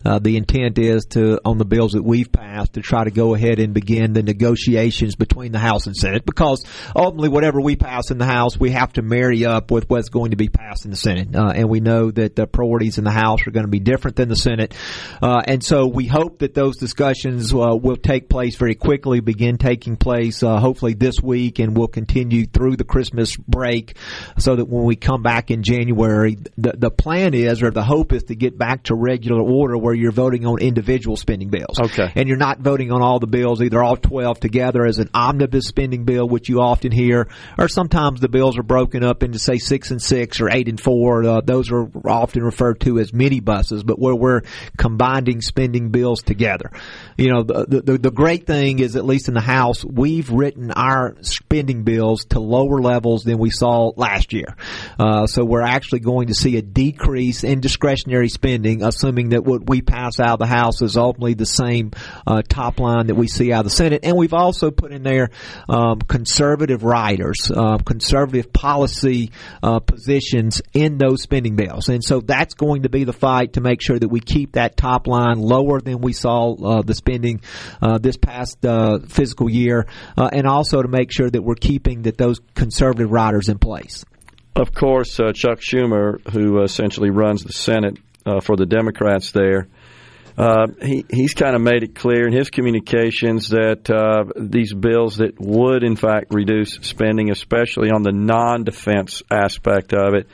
Uh, the intent is to, on the bills that we've passed, to try to go ahead and begin the negotiations between the House and Senate because ultimately whatever we pass in the House, we have to marry up with what's going to be passed in the Senate. Uh, and we know that the priorities in the House are going to be different than the Senate. Uh, and so we hope that those discussions uh, will take place very quickly, begin taking place uh, hopefully this week, and will continue through the Christmas break so that when we come back in January, the, the plan is, or the hope is to get back to regular order where you're voting on individual spending bills. Okay. And you're not voting on all the bills, either all 12 together as an omnibus spending bill, which you often hear, or sometimes the bills are broken up into, say, six and six or eight and four. Uh, those are often referred to as minibuses, but where we're combining spending bills together. You know, the, the, the great thing is, at least in the House, we've written our spending bills to lower levels than we saw last year. Uh, so we're actually going to see a decrease in discretionary spending, assuming that what we pass out of the House is ultimately the same uh, top line that we see out of the Senate. And we've also put in there um, conservative riders, uh, conservative policy uh, positions in those spending bills. And so that's going to be the fight to make sure that we keep that top line lower than we saw uh, the spending uh, this past uh, fiscal year, uh, and also to make sure that we're keeping that those conservative riders in place. Of course, Chuck Schumer, who essentially runs the Senate for the Democrats there, uh, he, he's kind of made it clear in his communications that uh, these bills that would, in fact, reduce spending, especially on the non-defense aspect of it,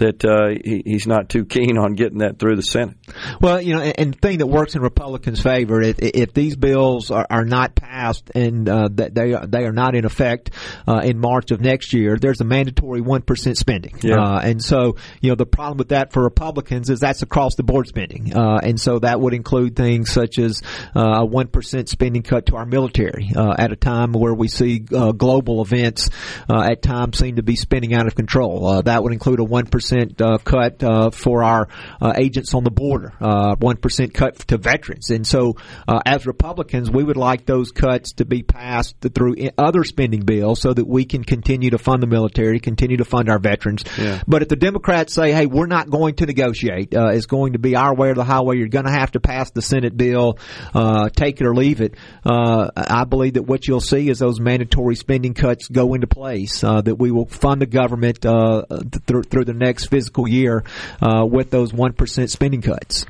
that uh, he, he's not too keen on getting that through the Senate. Well, you know, and, and the thing that works in Republicans' favor, if, if these bills are, are not passed and uh, that they are, they are not in effect uh, in March of next year, there's a mandatory one percent spending. Yeah. Uh, and so, you know, the problem with that for Republicans is that's across the board spending, uh, and so that would include things such as uh, a one percent spending cut to our military uh, at a time where we see uh, global events uh, at times seem to be spinning out of control. Uh, that would include a one percent uh, cut uh, for our uh, agents on the border, uh, one percent cut to veterans, and so uh, as Republicans, we would like those cuts to be passed through other spending bills so that we can continue to fund the military, continue to fund our veterans. Yeah. But if the Democrats say, "Hey, we're not going to negotiate," uh, it's going to be our way or the highway. You're going to have to pass the Senate bill, uh, take it or leave it. Uh, I believe that what you'll see is those mandatory spending cuts go into place. Uh, that we will fund the government uh, th- through the next fiscal year uh, with those one percent spending cuts.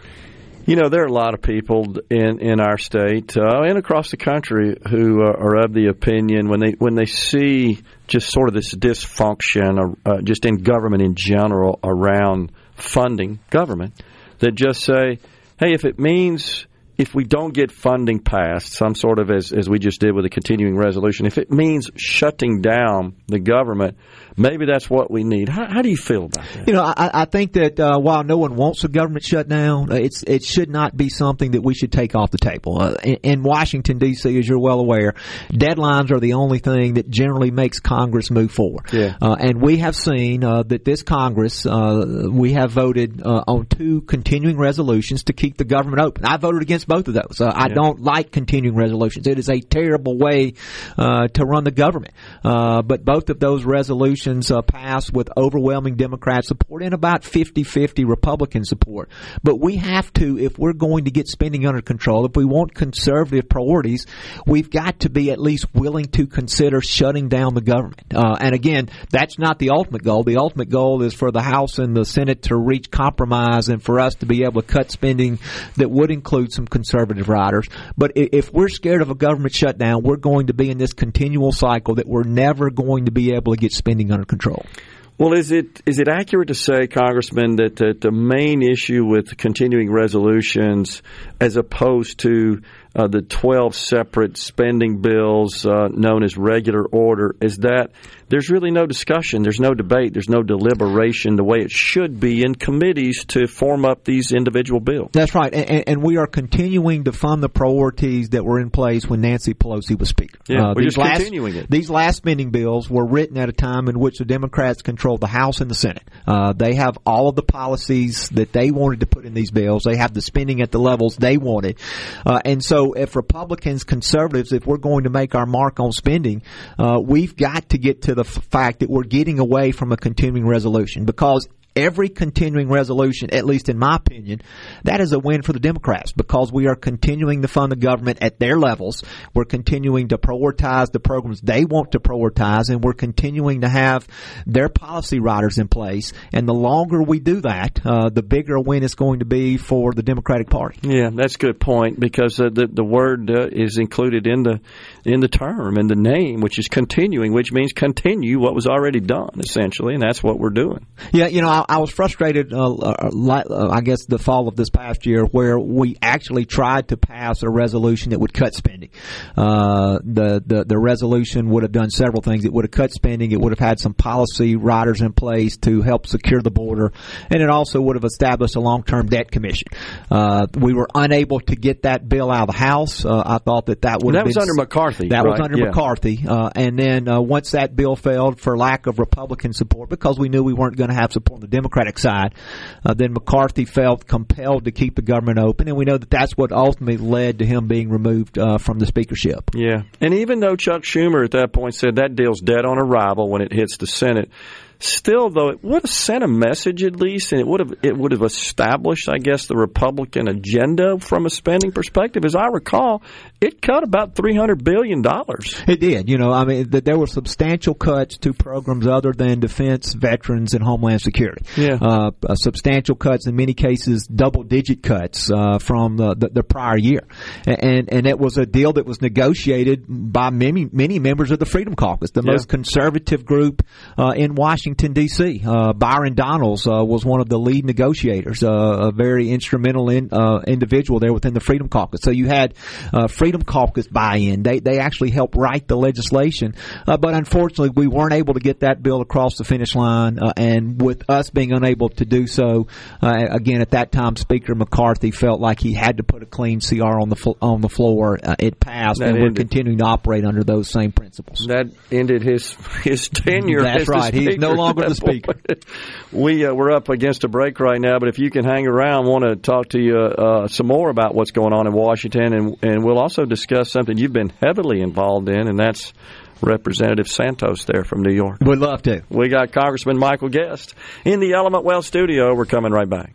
You know, there are a lot of people in in our state uh, and across the country who uh, are of the opinion when they when they see just sort of this dysfunction, or, uh, just in government in general, around funding government, that just say, "Hey, if it means." If we don't get funding passed, some sort of as, as we just did with the continuing resolution, if it means shutting down the government, maybe that's what we need. How, how do you feel about that? You know, I, I think that uh, while no one wants a government shutdown, uh, it's it should not be something that we should take off the table. Uh, in, in Washington D.C., as you're well aware, deadlines are the only thing that generally makes Congress move forward. Yeah. Uh, and we have seen uh, that this Congress, uh, we have voted uh, on two continuing resolutions to keep the government open. I voted against both of those. Uh, I don't like continuing resolutions. It is a terrible way uh, to run the government. Uh, but both of those resolutions uh, passed with overwhelming Democrat support and about 50-50 Republican support. But we have to, if we're going to get spending under control, if we want conservative priorities, we've got to be at least willing to consider shutting down the government. Uh, and again, that's not the ultimate goal. The ultimate goal is for the House and the Senate to reach compromise and for us to be able to cut spending that would include some conservative riders. But if we're scared of a government shutdown, we're going to be in this continual cycle that we're never going to be able to get spending under control. Well, is it is it accurate to say, Congressman, that, that the main issue with continuing resolutions, as opposed to uh, the twelve separate spending bills uh, known as regular order, is that there's really no discussion, there's no debate, there's no deliberation the way it should be in committees to form up these individual bills. That's right, and, and we are continuing to fund the priorities that were in place when Nancy Pelosi was Speaker. Yeah, we're these just last, continuing it. These last spending bills were written at a time in which the Democrats controlled the House and the Senate. Uh, they have all of the policies that they wanted to put in these bills. They have the spending at the levels they wanted, uh, and so if Republicans, conservatives, if we're going to make our mark on spending, uh, we've got to get to the f- fact that we're getting away from a continuing resolution. Because every continuing resolution, at least in my opinion, that is a win for the Democrats because we are continuing to fund the government at their levels. We're continuing to prioritize the programs they want to prioritize, and we're continuing to have their policy riders in place. And the longer we do that, uh, the bigger a win it's going to be for the Democratic Party. Yeah, that's a good point because uh, the the word uh, is included in the in the term and the name, which is continuing, which means continue what was already done, essentially, and that's what we're doing. Yeah, you know, I, I was frustrated. Uh, uh, I guess the fall of this past year, where we actually tried to pass a resolution that would cut spending. Uh, the the the resolution would have done several things. It would have cut spending. It would have had some policy riders in place to help secure the border, and it also would have established a long term debt commission. Uh, we were unable to get that bill out of the House. Uh, I thought that that would that have was under McCarthy. That right? was under yeah. McCarthy, uh, and then uh, once that bill failed for lack of Republican support, because we knew we weren't going to have support on the Democratic side, uh, then McCarthy felt compelled to keep the government open, and we know that that's what ultimately led to him being removed uh, from the speakership. Yeah, and even though Chuck Schumer at that point said that deal's dead on arrival when it hits the Senate, Still, though, it would have sent a message at least, and it would have it would have established, I guess, the Republican agenda from a spending perspective. As I recall, it cut about three hundred billion dollars. It did. You know, I mean, there were substantial cuts to programs other than defense, veterans, and homeland security. Yeah, uh, substantial cuts in many cases, double digit cuts uh, from the, the, the prior year, and and it was a deal that was negotiated by many many members of the Freedom Caucus, the Yeah. most conservative group uh, in Washington D.C. Uh, Byron Donalds uh, was one of the lead negotiators, uh, a very instrumental in, uh, individual there within the Freedom Caucus. So you had uh, Freedom Caucus buy-in. They they actually helped write the legislation, uh, but unfortunately we weren't able to get that bill across the finish line. Uh, and with us being unable to do so, uh, again at that time Speaker McCarthy felt like he had to put a clean CR on the fl- on the floor. Uh, it passed, That and we're continuing to operate under those same principles. that ended his his tenure. That's as right. He's no longer the speaker. We uh, we're up against a break right now, but if you can hang around, want to talk to you uh, some more about what's going on in Washington, and and we'll also discuss something you've been heavily involved in, and that's Representative Santos there from New York. We'd love to. We got Congressman Michael Guest in the Element Well studio. We're coming right back.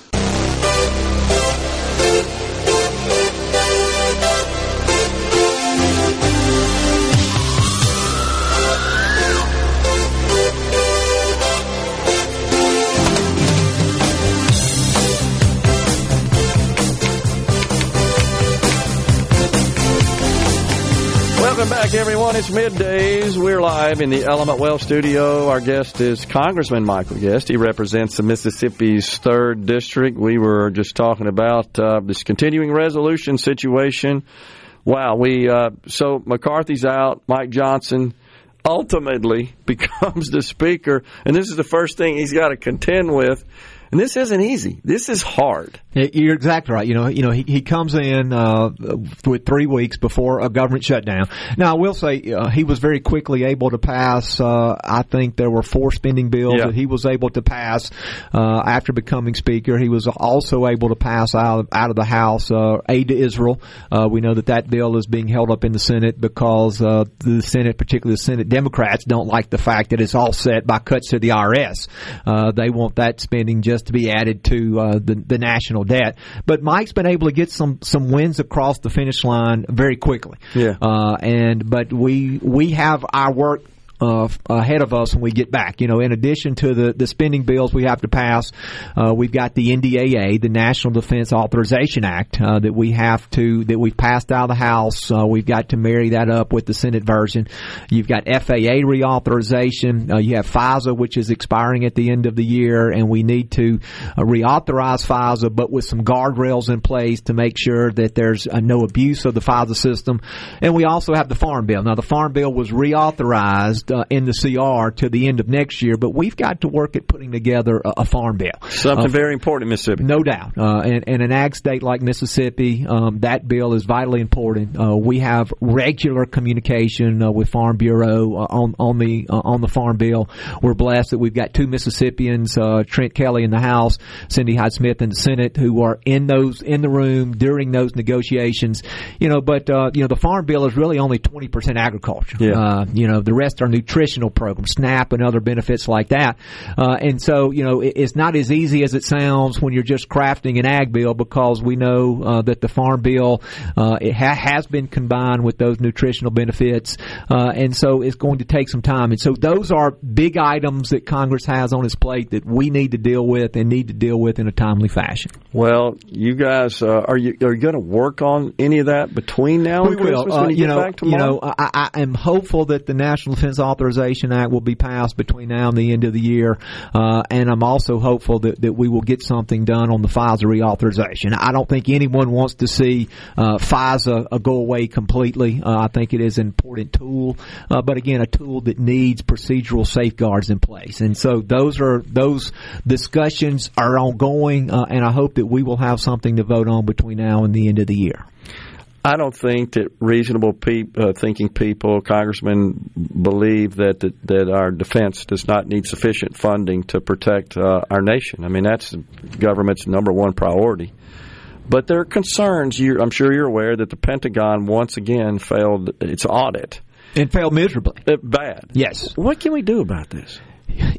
Welcome back, everyone. It's middays. We're live in the Element Well studio. Our guest is Congressman Michael Guest. He represents the Mississippi's third district. We were just talking about uh, this continuing resolution situation. Wow, we uh, so McCarthy's out. Mike Johnson ultimately becomes the speaker, and this is the first thing he's got to contend with. And this isn't easy. This is hard. You're exactly right. You know, you know, he, he comes in uh, with three weeks before a government shutdown. Now, I will say uh, he was very quickly able to pass. Uh, I think there were four spending bills Yeah. that he was able to pass uh, after becoming speaker. He was also able to pass out of, out of the House uh, aid to Israel. Uh, we know that that bill is being held up in the Senate because uh, the Senate, particularly the Senate Democrats, don't like the fact that it's all set by cuts to the IRS. Uh, they want that spending just to be added to uh, the, the national debt. But Mike's been able to get some some wins across the finish line very quickly. Yeah. Uh, and but we we have our work uh, ahead of us when we get back. You know, in addition to the, the spending bills we have to pass, uh, we've got the NDAA, the National Defense Authorization Act, uh, that we have to that we've passed out of the House. Uh, we've got to marry that up with the Senate version. You've got FAA reauthorization. Uh, you have FISA, which is expiring at the end of the year, and we need to uh, reauthorize FISA, but with some guardrails in place to make sure that there's no abuse of the FISA system. And we also have the Farm Bill. Now, the Farm Bill was reauthorized uh, in the CR to the end of next year, but we've got to work at putting together a, a farm bill. Something uh, very important in Mississippi. No doubt. Uh, and, and, an ag state like Mississippi, um, that bill is vitally important. Uh, we have regular communication uh, with Farm Bureau uh, on, on the on the farm bill. We're blessed that we've got two Mississippians, Trent Kelly in the House, Cindy Hyde Smith in the Senate, who are in those in the room during those negotiations. You know, but you know the farm bill is really only twenty percent agriculture. Yeah. you know, the rest are nutritional programs, SNAP and other benefits like that. Uh, and so, you know, it, it's not as easy as it sounds when you're just crafting an ag bill because we know uh, that the farm bill uh, it ha- has been combined with those nutritional benefits, uh, and so it's going to take some time. And so those are big items that Congress has on its plate that we need to deal with and need to deal with in a timely fashion. Well, you guys, uh, are you are you going to work on any of that between now and we Christmas? Will. Uh, you, you know, you know, I, I am hopeful that the National Defense Authorization Act will be passed between now and the end of the year. Uh, and I'm also hopeful that, that we will get something done on the FISA reauthorization. I don't think anyone wants to see uh, FISA uh, go away completely. Uh, I think it is an important tool, uh, but again, a tool that needs procedural safeguards in place. And so those are those discussions are ongoing, uh, and I hope that we will have something to vote on between now and the end of the year. I don't think that reasonable uh, thinking people, congressmen, believe that, that, that our defense does not need sufficient funding to protect uh, our nation. I mean, that's the government's number one priority. But there are concerns. I'm sure you're aware that the Pentagon once again failed its audit. And failed miserably. Bad. Yes. What can we do about this?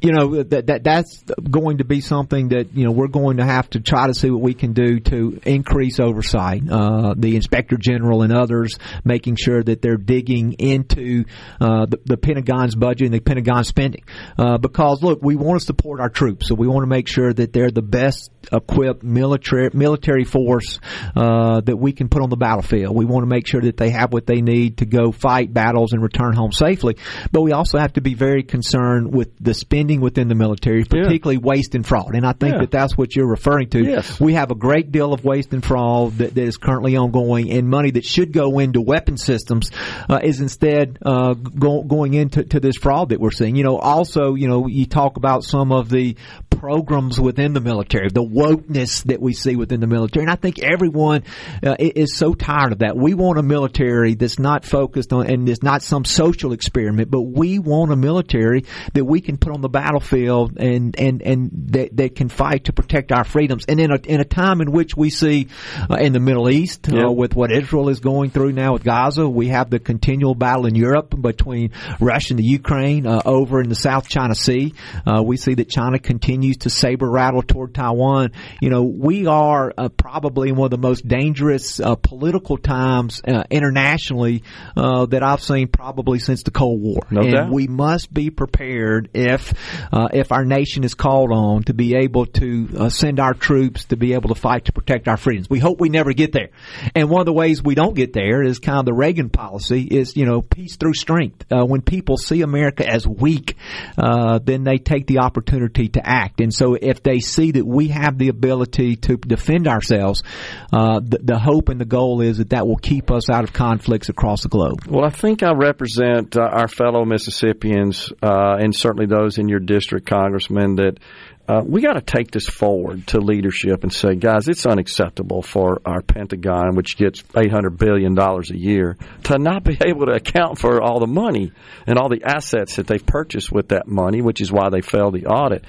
You know that, that that's going to be something that you know we're going to have to try to see what we can do to increase oversight. Uh, the inspector general and others making sure that they're digging into uh, the, the, Pentagon's budget and the Pentagon spending. Uh, because look, we want to support our troops, so we want to make sure that they're the best equipped military military force uh, that we can put on the battlefield. We want to make sure that they have what they need to go fight battles and return home safely. But we also have to be very concerned with the spending within the military, particularly yeah. waste and fraud. And I think yeah. that that's what you're referring to. Yes. We have a great deal of waste and fraud that, that is currently ongoing, and money that should go into weapon systems uh, is instead uh, go, going into to this fraud that we're seeing. You know, also, you know, you talk about some of the programs within the military, the wokeness that we see within the military. And I think everyone uh, is so tired of that. We want a military that's not focused on, and it's not some social experiment, but we want a military that we can put on the battlefield and, and, and that, that can fight to protect our freedoms. And in a, in a time in which we see uh, in the Middle East, uh, with what Israel is going through now with Gaza, we have the continual battle in Europe between Russia and the Ukraine uh, over in the South China Sea. Uh, we see that China continues to saber rattle toward Taiwan. You know, we are uh, probably in one of the most dangerous uh, political times uh, internationally uh, that I've seen probably since the Cold War. No and doubt. we must be prepared if uh, if our nation is called on to be able to uh, send our troops to be able to fight to protect our freedoms. We hope we never get there. And one of the ways we don't get there is kind of the Reagan policy is, you know, peace through strength. when people see America as weak, then they take the opportunity to act. And so if they see that we have the ability to defend ourselves, uh, the, the, hope and the goal is that that will keep us out of conflicts across the globe. Well, I think I represent uh, our fellow Mississippians uh, and certainly those in your district, Congressman, that uh, we got to take this forward to leadership and say, guys, it's unacceptable for our Pentagon, which gets $800 billion a year, to not be able to account for all the money and all the assets that they've purchased with that money, which is why they failed the audit.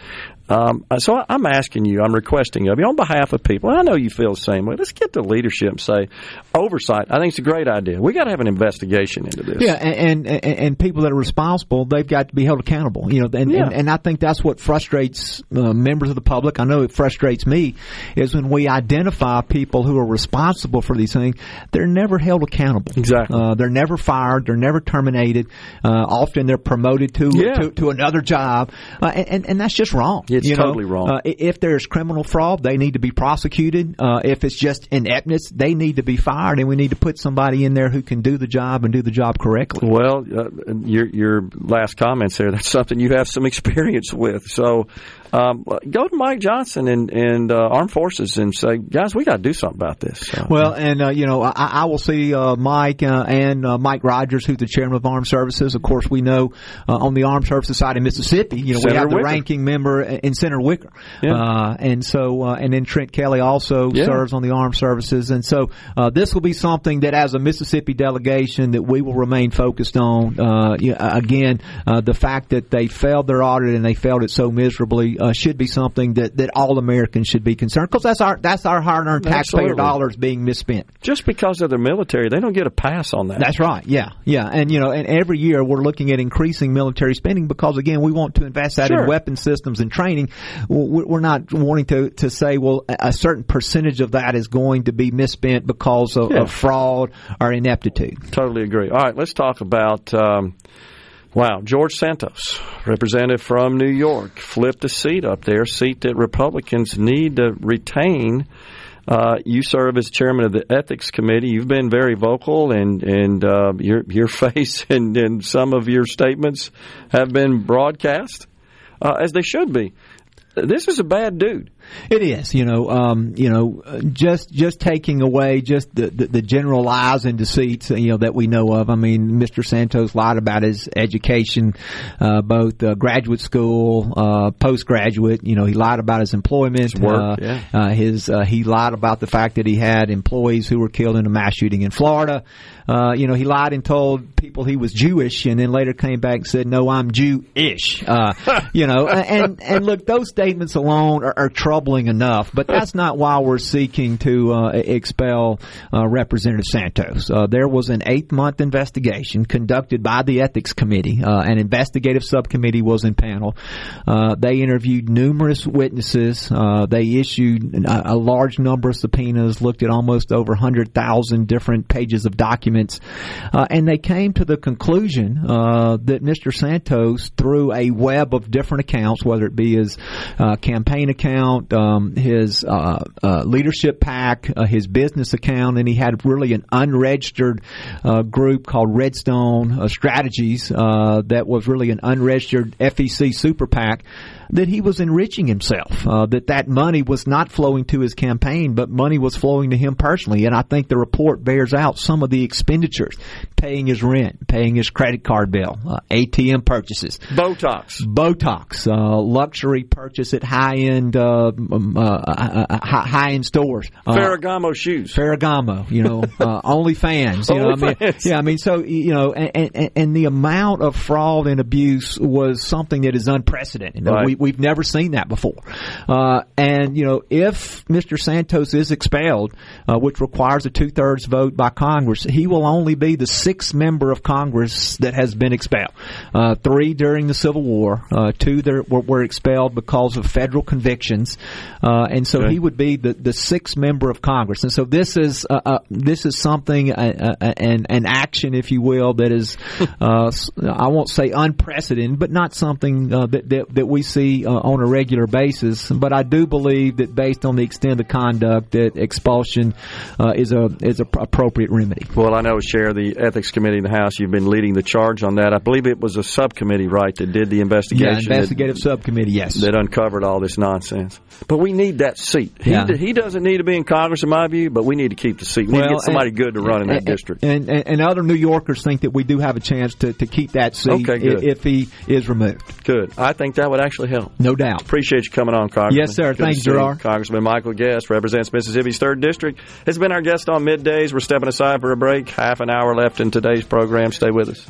Um, so I- I'm asking you, I'm requesting of you on behalf of people. And I know you feel the same way. Let's get the leadership and say oversight. I think it's a great idea. We got to have an investigation into this. Yeah, and, and and people that are responsible, they've got to be held accountable. You know, and Yeah. and, and I think that's what frustrates uh, members of the public. I know it frustrates me is when we identify people who are responsible for these things, they're never held accountable. Exactly. Uh, they're never fired. They're never terminated. Uh, often they're promoted to Yeah. to, to another job, uh, and, and and that's just wrong. It's you know? totally wrong. Uh, if there's criminal fraud, they need to be prosecuted. Uh, if it's just ineptness, they need to be fired, and we need to put somebody in there who can do the job and do the job correctly. Well, uh, your your last comments there, that's something you have some experience with. So um, go to Mike Johnson and, and uh, Armed Forces and say, guys, we got to do something about this. So, Well, and uh, you know, I, I will see uh, Mike uh, and uh, Mike Rogers, who's the chairman of Armed Services. Of course, we know uh, on the Armed Services side in Mississippi, you know, we have the Wicker. ranking member in Senator Wicker, Yeah. uh, and so uh, and then Trent Kelly also Yeah. serves on the Armed Services, and so uh, this will be something that, as a Mississippi delegation, that we will remain focused on. Uh, yeah, again, uh, the fact that they failed their audit and they failed it so miserably uh, should be something that, that all Americans should be concerned because that's our that's our hard-earned taxpayer Absolutely. dollars being misspent. just because of their military, they don't get a pass on that. That's right. Yeah, yeah, and you know, and every year we're looking at increasing military spending because again, we want to invest that Sure. in weapon systems and training. We're not wanting to to say, well, a a certain percentage of that is going to be misspent because of, Yeah. of fraud or ineptitude. Totally agree. All right, let's talk about. Um, wow, George Santos, representative from New York, flipped a seat up there, seat that Republicans need to retain. Uh, you serve as chairman of the ethics committee. You've been very vocal, and and uh, your your face and, and some of your statements have been broadcast uh, as they should be. This is a bad dude. It is, you know, um, you know, just just taking away just the, the, the general lies and deceits, you know, that we know of. I mean, Mr. Santos lied about his education, uh, both uh, graduate school, uh, postgraduate. You know, he lied about his employment. work, uh, yeah. uh, his uh, he lied about the fact that he had employees who were killed in a mass shooting in Florida. Uh, you know, he lied and told people he was Jewish, and then later came back and said, "No, I'm Jewish." Uh, you know, and and look, those statements alone are, are troubling enough, but that's not why we're seeking to uh, expel uh, Representative Santos. Uh, there was an eight-month investigation conducted by the Ethics Committee. Uh, an investigative subcommittee was in panel. Uh, they interviewed numerous witnesses. Uh, they issued a, a large number of subpoenas, looked at almost over 100,000 different pages of documents, uh, and they came to the conclusion uh, that Mr. Santos, through a web of different accounts, whether it be his uh, campaign account, um, his uh, uh, leadership PAC, uh, his business account, and he had really an unregistered uh, group called Redstone uh, Strategies uh, that was really an unregistered FEC super PAC that he was enriching himself, uh, that that money was not flowing to his campaign, but money was flowing to him personally. And I think the report bears out some of the expenditures, paying his rent, paying his credit card bill, uh, ATM purchases, Botox. Botox, uh, luxury purchase at high end, uh, um, uh, uh, high end stores. Uh, Ferragamo shoes. Ferragamo, you know, uh, OnlyFans, you know, I mean, yeah, I mean, so you know, and, and, and the amount of fraud and abuse was something that is unprecedented. Right. We, we've never seen that before. Uh, and you know, if Mr. Santos is expelled, uh, which requires a two-thirds vote by Congress, he will only be the sixth member of Congress that has been expelled. Uh, three during the Civil War, uh, two that were, were expelled because of federal convictions, uh, and so Okay. he would be the, the sixth member of Congress. And so this is uh, this is something uh, uh, an an action, if you will, that is uh, I won't say unprecedented, but not something uh, that, that that we see uh, on a regular basis. But I do believe that based on the extent of conduct, that expulsion uh, is a is a pr- appropriate remedy. Well, I know, Chair, the Ethics Committee in the House, you've been leading the charge on that. I believe it was a subcommittee, right, that did the investigation. Yeah, that- investigative subcommittee. Yes. that uncovered all this nonsense. But we need that seat. He, Yeah. he doesn't need to be in Congress, in my view, but we need to keep the seat. We need to get somebody and- good to run in that and- district. And, and and other New Yorkers think that we do have a chance to, to keep that seat Okay, if he is removed. Good. I think that would actually help. No doubt. Appreciate you coming on, Congressman. Yes, sir. Good to Thanks, see you. Gerard. Congressman Michael Guest represents Mississippi's 3rd District. Has been our guest on middays. We're stepping aside for a break. Half an hour left in today's program. Stay with us.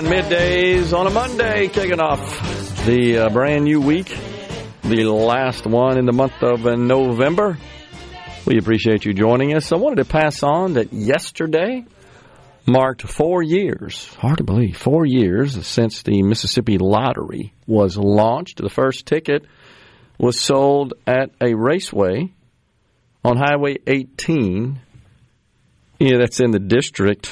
Everyone. Middays on a Monday, kicking off the uh, brand new week, the last one in the month of uh, November. We appreciate you joining us. I wanted to pass on that yesterday marked four years, hard to believe, four years since the Mississippi Lottery was launched. The first ticket was sold at a raceway on Highway 18. Yeah, that's in the district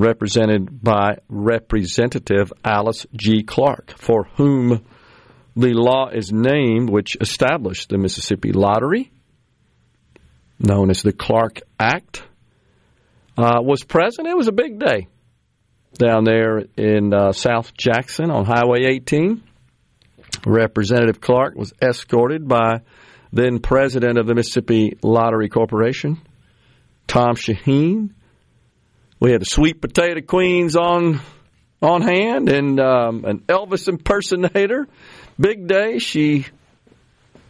represented by Representative Alyce G. Clark, for whom the law is named which established the Mississippi Lottery, known as the Clark Act, uh, was present. It was a big day down there in uh, South Jackson on Highway 18. Representative Clark was escorted by then president of the Mississippi Lottery Corporation, Tom Shaheen we had the sweet potato queens on on hand and um, an Elvis impersonator. Big day. She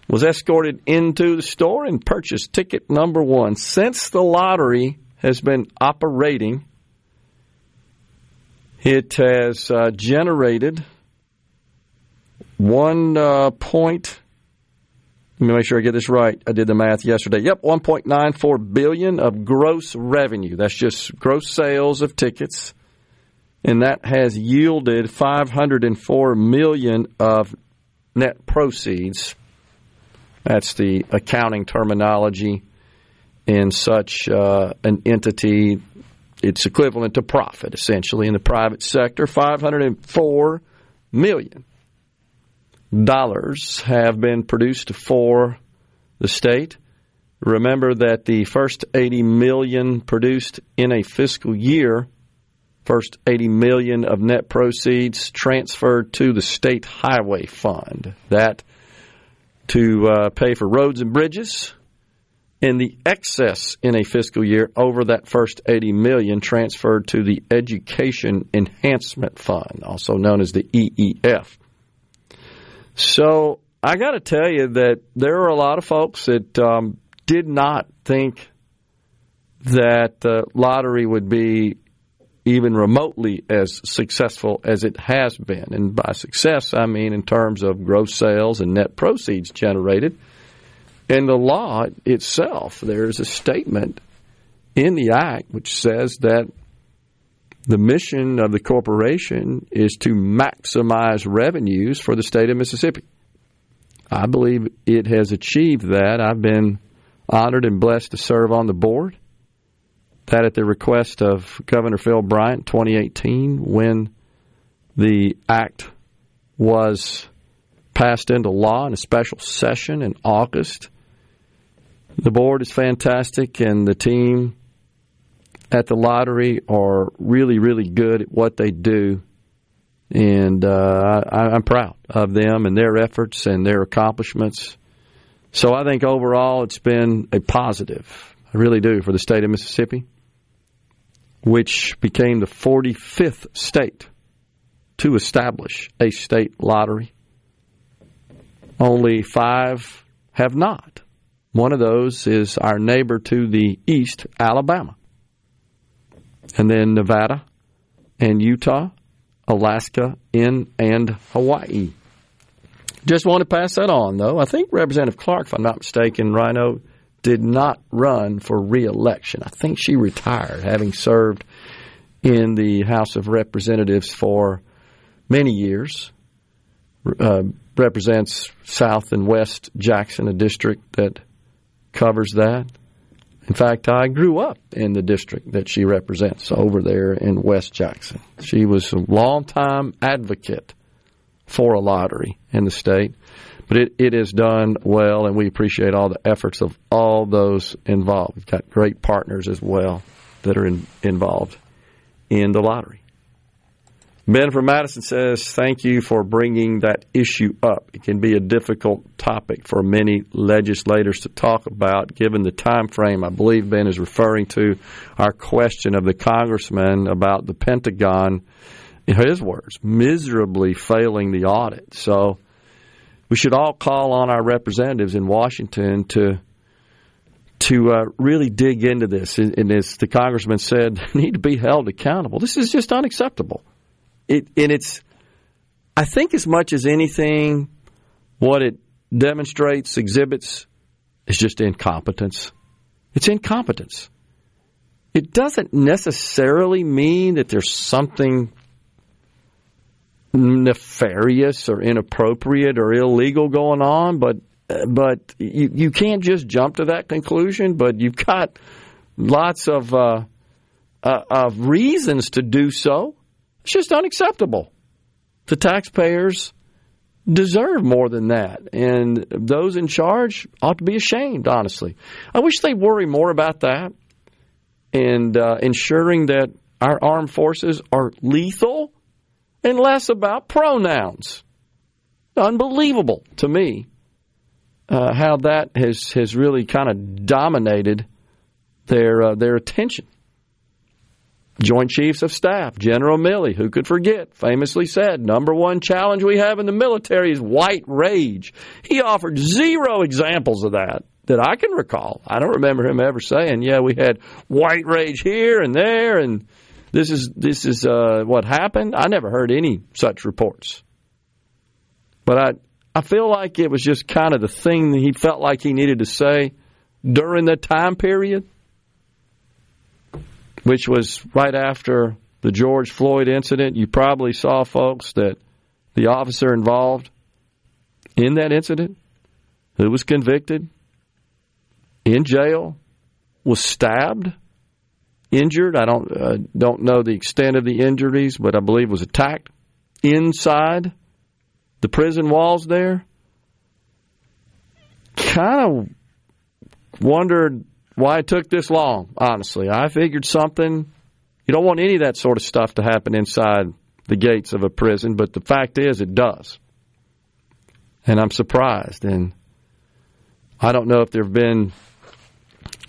was escorted into the store and purchased ticket number one. Since the lottery has been operating, it has uh, generated one uh, point let me make sure I get this right. I did the math yesterday. Yep, 1.94 billion of gross revenue. That's just gross sales of tickets. And that has yielded 504 million of net proceeds. That's the accounting terminology in such uh, an entity. It's equivalent to profit, essentially, in the private sector. 504 million dollars have been produced for the state. Remember that the first 80 million produced in a fiscal year, first 80 million of net proceeds transferred to the state highway fund. That to uh, pay for roads and bridges, and the excess in a fiscal year over that first 80 million transferred to the education enhancement fund, also known as the EEF. So I got to tell you that there are a lot of folks that um, did not think that the lottery would be even remotely as successful as it has been. And by success, I mean in terms of gross sales and net proceeds generated. In the law itself, there's a statement in the Act which says that the mission of the corporation is to maximize revenues for the state of Mississippi. I believe it has achieved that. I've been honored and blessed to serve on the board. That at the request of Governor Phil Bryant 2018 when the act was passed into law in a special session in August. The board is fantastic and the team at the lottery are really, really good at what they do. And uh, I, I'm proud of them and their efforts and their accomplishments. So I think overall it's been a positive. I really do for the state of Mississippi, which became the 45th state to establish a state lottery. Only five have not. One of those is our neighbor to the east, Alabama and then Nevada and Utah, Alaska, in and Hawaii. Just want to pass that on, though. I think Representative Clark, if I'm not mistaken, Rhino did not run for reelection. I think she retired, having served in the House of Representatives for many years. Uh, represents South and West Jackson, a district that covers that. In fact, I grew up in the district that she represents over there in West Jackson. She was a longtime advocate for a lottery in the state. But it, it is done well, and we appreciate all the efforts of all those involved. We've got great partners as well that are in, involved in the lottery. Ben from Madison says, Thank you for bringing that issue up. It can be a difficult topic for many legislators to talk about given the time frame. I believe Ben is referring to our question of the congressman about the Pentagon, in his words, miserably failing the audit. So we should all call on our representatives in Washington to to uh, really dig into this. And as the congressman said, need to be held accountable. This is just unacceptable. It and it's, I think, as much as anything, what it demonstrates, exhibits, is just incompetence. It's incompetence. It doesn't necessarily mean that there's something nefarious or inappropriate or illegal going on, but but you you can't just jump to that conclusion. But you've got lots of uh, uh, of reasons to do so. It's just unacceptable. The taxpayers deserve more than that, and those in charge ought to be ashamed. Honestly, I wish they worry more about that and uh, ensuring that our armed forces are lethal and less about pronouns. Unbelievable to me uh, how that has has really kind of dominated their uh, their attention. Joint Chiefs of Staff, General Milley, who could forget, famously said, number one challenge we have in the military is white rage. He offered zero examples of that that I can recall. I don't remember him ever saying, yeah, we had white rage here and there and this is this is uh, what happened. I never heard any such reports. But I I feel like it was just kind of the thing that he felt like he needed to say during that time period, which was right after the George Floyd incident. You probably saw, folks, that the officer involved in that incident, who was convicted, in jail, was stabbed injured. I don't uh, don't know the extent of the injuries, but I believe was attacked inside the prison walls there. Kind of wondered why it took this long. Honestly, I figured something. You don't want any of that sort of stuff to happen inside the gates of a prison, but the fact is, it does. And I'm surprised. And I don't know if there have been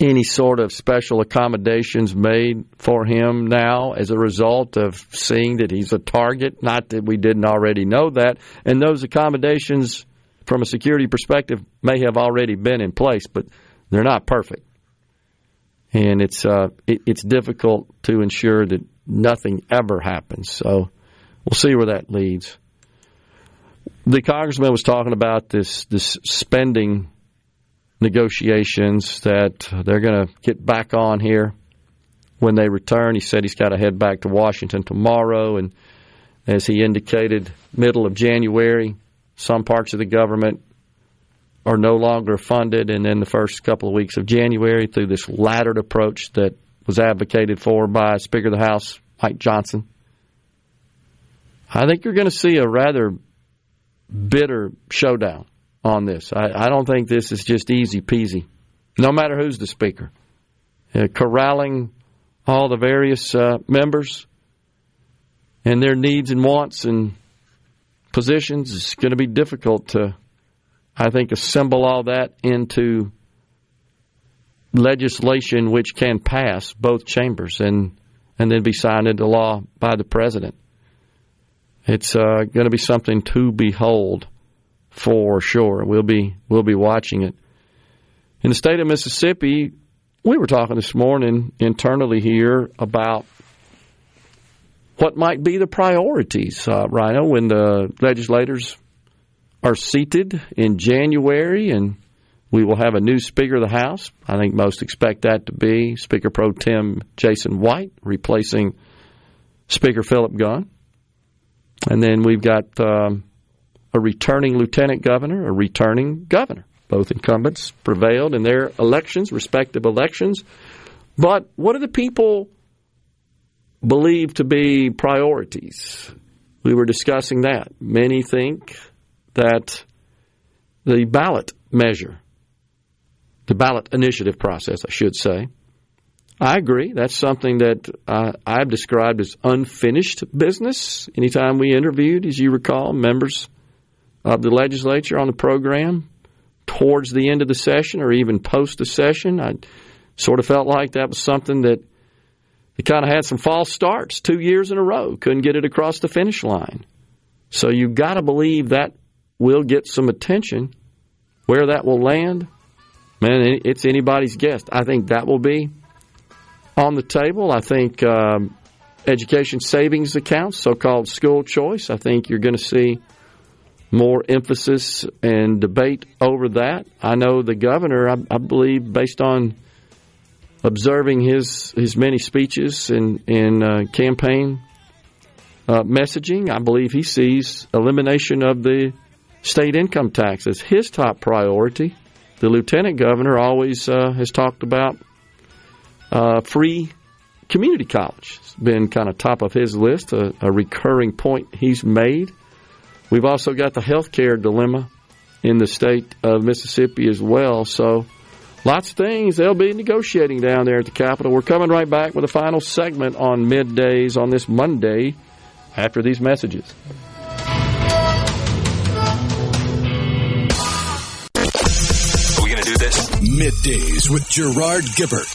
any sort of special accommodations made for him now as a result of seeing that he's a target. Not that we didn't already know that. And those accommodations, from a security perspective, may have already been in place, but they're not perfect. And it's uh, it, it's difficult to ensure that nothing ever happens. So we'll see where that leads. The congressman was talking about this this spending negotiations that they're going to get back on here when they return. He said he's got to head back to Washington tomorrow, and as he indicated, middle of January, some parts of the government are no longer funded, and then the first couple of weeks of January, through this laddered approach that was advocated for by Speaker of the House Mike Johnson, I think you're going to see a rather bitter showdown on this. I, I don't think this is just easy peasy, no matter who's the speaker. Uh, corralling all the various uh, members and their needs and wants and positions is going to be difficult to, I think, assemble all that into legislation which can pass both chambers and and then be signed into law by the president. It's uh, going to be something to behold for sure. We'll be we'll be watching it. In the state of Mississippi, we were talking this morning internally here about what might be the priorities, uh, Rhino, when the legislators are seated in January and we will have a new Speaker of the House. I think most expect that to be Speaker Pro Tem Jason White replacing Speaker Philip Gunn. And then we've got um, a returning lieutenant governor, a returning governor. Both incumbents prevailed in their elections, respective elections. But what do the people believe to be priorities? We were discussing that. Many think that the ballot measure, the ballot initiative process, I should say. I agree. That's something that uh, I've described as unfinished business. Anytime we interviewed, as you recall, members of the legislature on the program towards the end of the session or even post the session, I sort of felt like that was something that it kind of had some false starts two years in a row. Couldn't get it across the finish line. So you've got to believe that will get some attention. Where that will land, man, it's anybody's guess. I think that will be on the table. I think um, education savings accounts, so called school choice, I think you're going to see more emphasis and debate over that. I know the governor, I, I believe, based on observing his, his many speeches and, and uh, campaign uh, messaging, I believe he sees elimination of the state income taxes, his top priority. The lieutenant governor always uh, has talked about uh, free community college. It's been kind of top of his list, a, a recurring point he's made. We've also got the health care dilemma in the state of Mississippi as well. So, lots of things they'll be negotiating down there at the Capitol. We're coming right back with a final segment on middays on this Monday after these messages. Middays with Gerard Gibert.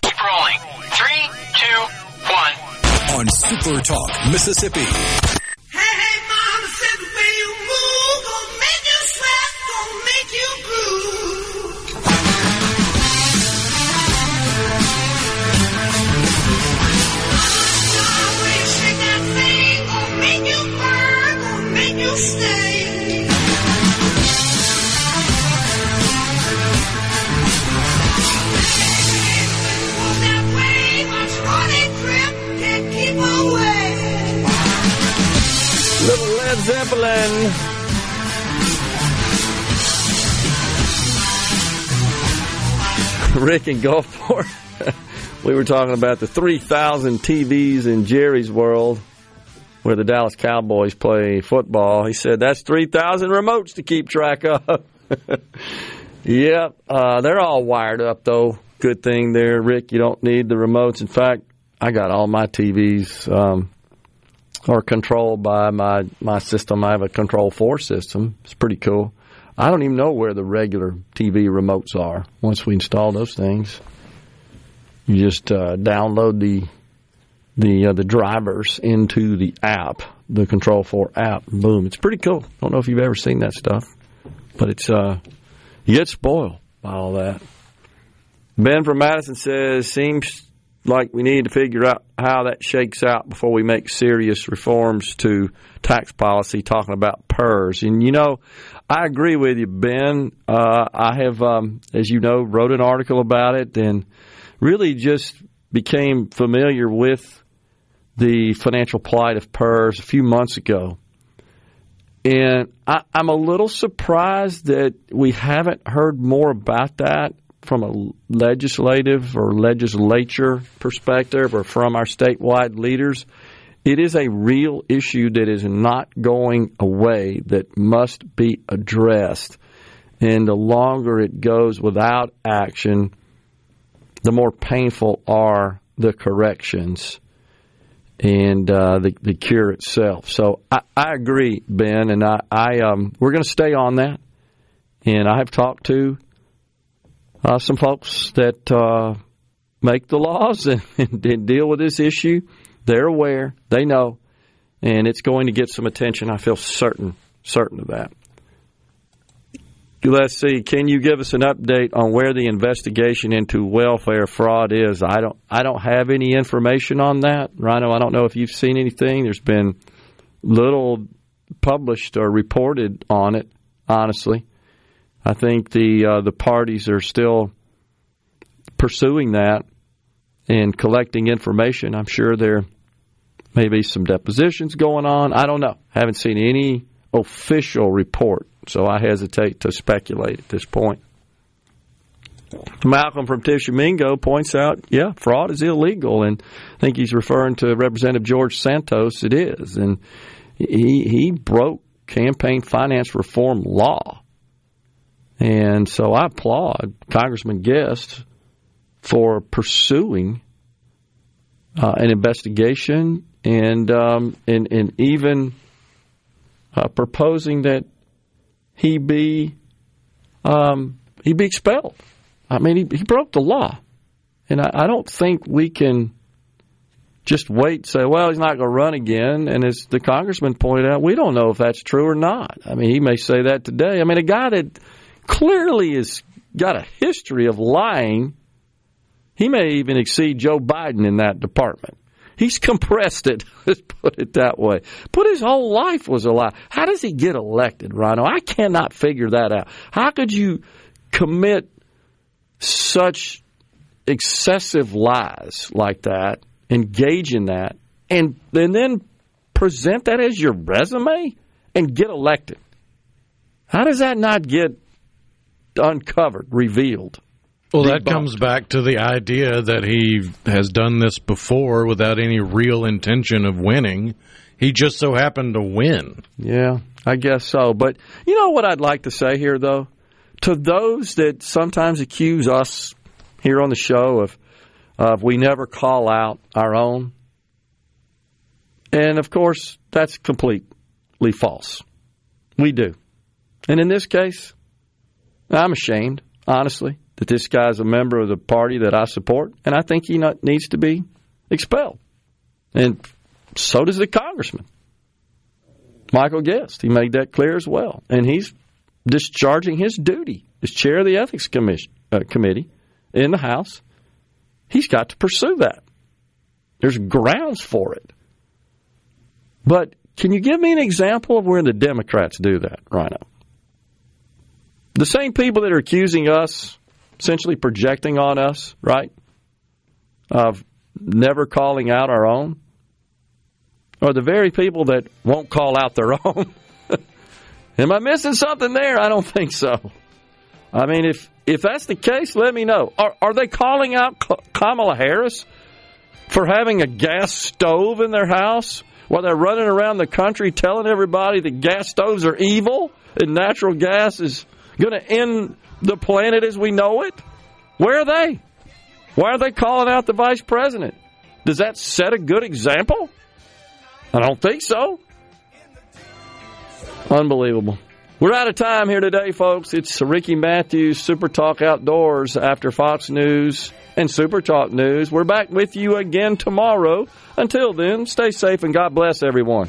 Keep rolling. Three, two, one. On Super Talk, Mississippi. Zeppelin. Rick in Gulfport. we were talking about the 3,000 TVs in Jerry's world where the Dallas Cowboys play football. He said that's 3,000 remotes to keep track of. yep, uh, they're all wired up though. Good thing there, Rick. You don't need the remotes. In fact, I got all my TVs um, are controlled by my my system. I have a Control4 system. It's pretty cool. I don't even know where the regular TV remotes are. Once we install those things, you just uh, download the the uh, the drivers into the app, the Control4 app. Boom! It's pretty cool. Don't know if you've ever seen that stuff, but it's uh, you get spoiled by all that. Ben from Madison says seems like we need to figure out how that shakes out before we make serious reforms to tax policy. Talking about PERS, and you know, I agree with you, Ben. Uh, I have, um, as you know, wrote an article about it and really just became familiar with the financial plight of PERS a few months ago. And I, I'm a little surprised that we haven't heard more about that from a legislative or legislature perspective or from our statewide leaders. It is a real issue that is not going away, that must be addressed. And the longer it goes without action, the more painful are the corrections and uh, the, the cure itself. So I, I agree, Ben, and I, I um, we're going to stay on that. And I have talked to uh, some folks that uh, make the laws and, and deal with this issue. They're aware, they know, and it's going to get some attention. I feel certain, certain of that. Let's see. Can you give us an update on where the investigation into welfare fraud is? I don't. I don't have any information on that, Rhino. I don't know if you've seen anything. There's been little published or reported on it. Honestly, I think the uh, the parties are still pursuing that and collecting information. I'm sure there may be some depositions going on. I don't know. I Haven't seen any official report, so I hesitate to speculate at this point. Malcolm from Tishomingo points out, yeah, fraud is illegal, and I think he's referring to Representative George Santos. It is, and he he broke campaign finance reform law And so I applaud Congressman Guest for pursuing uh, an investigation and um, and, and even uh, proposing that he be um, he be expelled. I mean, he, he broke the law, and I, I don't think we can just wait and say, well, he's not going to run again. And as the congressman pointed out, we don't know if that's true or not. I mean, he may say that today. I mean, a guy that clearly has got a history of lying, he may even exceed Joe Biden in that department. He's compressed it. Let's put it that way. But his whole life was a lie. How does he get elected, Rhino? I cannot figure that out. How could you commit such excessive lies like that, engage in that, and, and then present that as your resume and get elected? How does that not get uncovered, revealed? Well, that comes back to the idea that he has done this before without any real intention of winning. He just so happened to win. Yeah, I guess so. But you know what I'd like to say here, though? To those that sometimes accuse us here on the show of, of we never call out our own. And of course, that's completely false. We do. And in this case, I'm ashamed, honestly, that this guy's a member of the party that I support, and I think he needs to be expelled. And so does the congressman. Michael Guest. He made that clear as well. And he's discharging his duty as chair of the Ethics Commission, uh, Committee in the House. He's got to pursue that. There's grounds for it. But can you give me an example of where the Democrats do that, Rhino? The same people that are accusing us, essentially projecting on us, right, of never calling out our own, are the very people that won't call out their own. Am I missing something there? I don't think so. I mean, if if that's the case, let me know. Are, are they calling out Kamala Harris for having a gas stove in their house while they're running around the country telling everybody that gas stoves are evil and natural gas is going to end the planet as we know it? Where are they? Why are they calling out the vice president? Does that set a good example? I don't think so. Unbelievable. We're out of time here today, folks. It's Ricky Matthews, Super Talk Outdoors after Fox News and Super Talk News. We're back with you again tomorrow. Until then, stay safe and God bless everyone.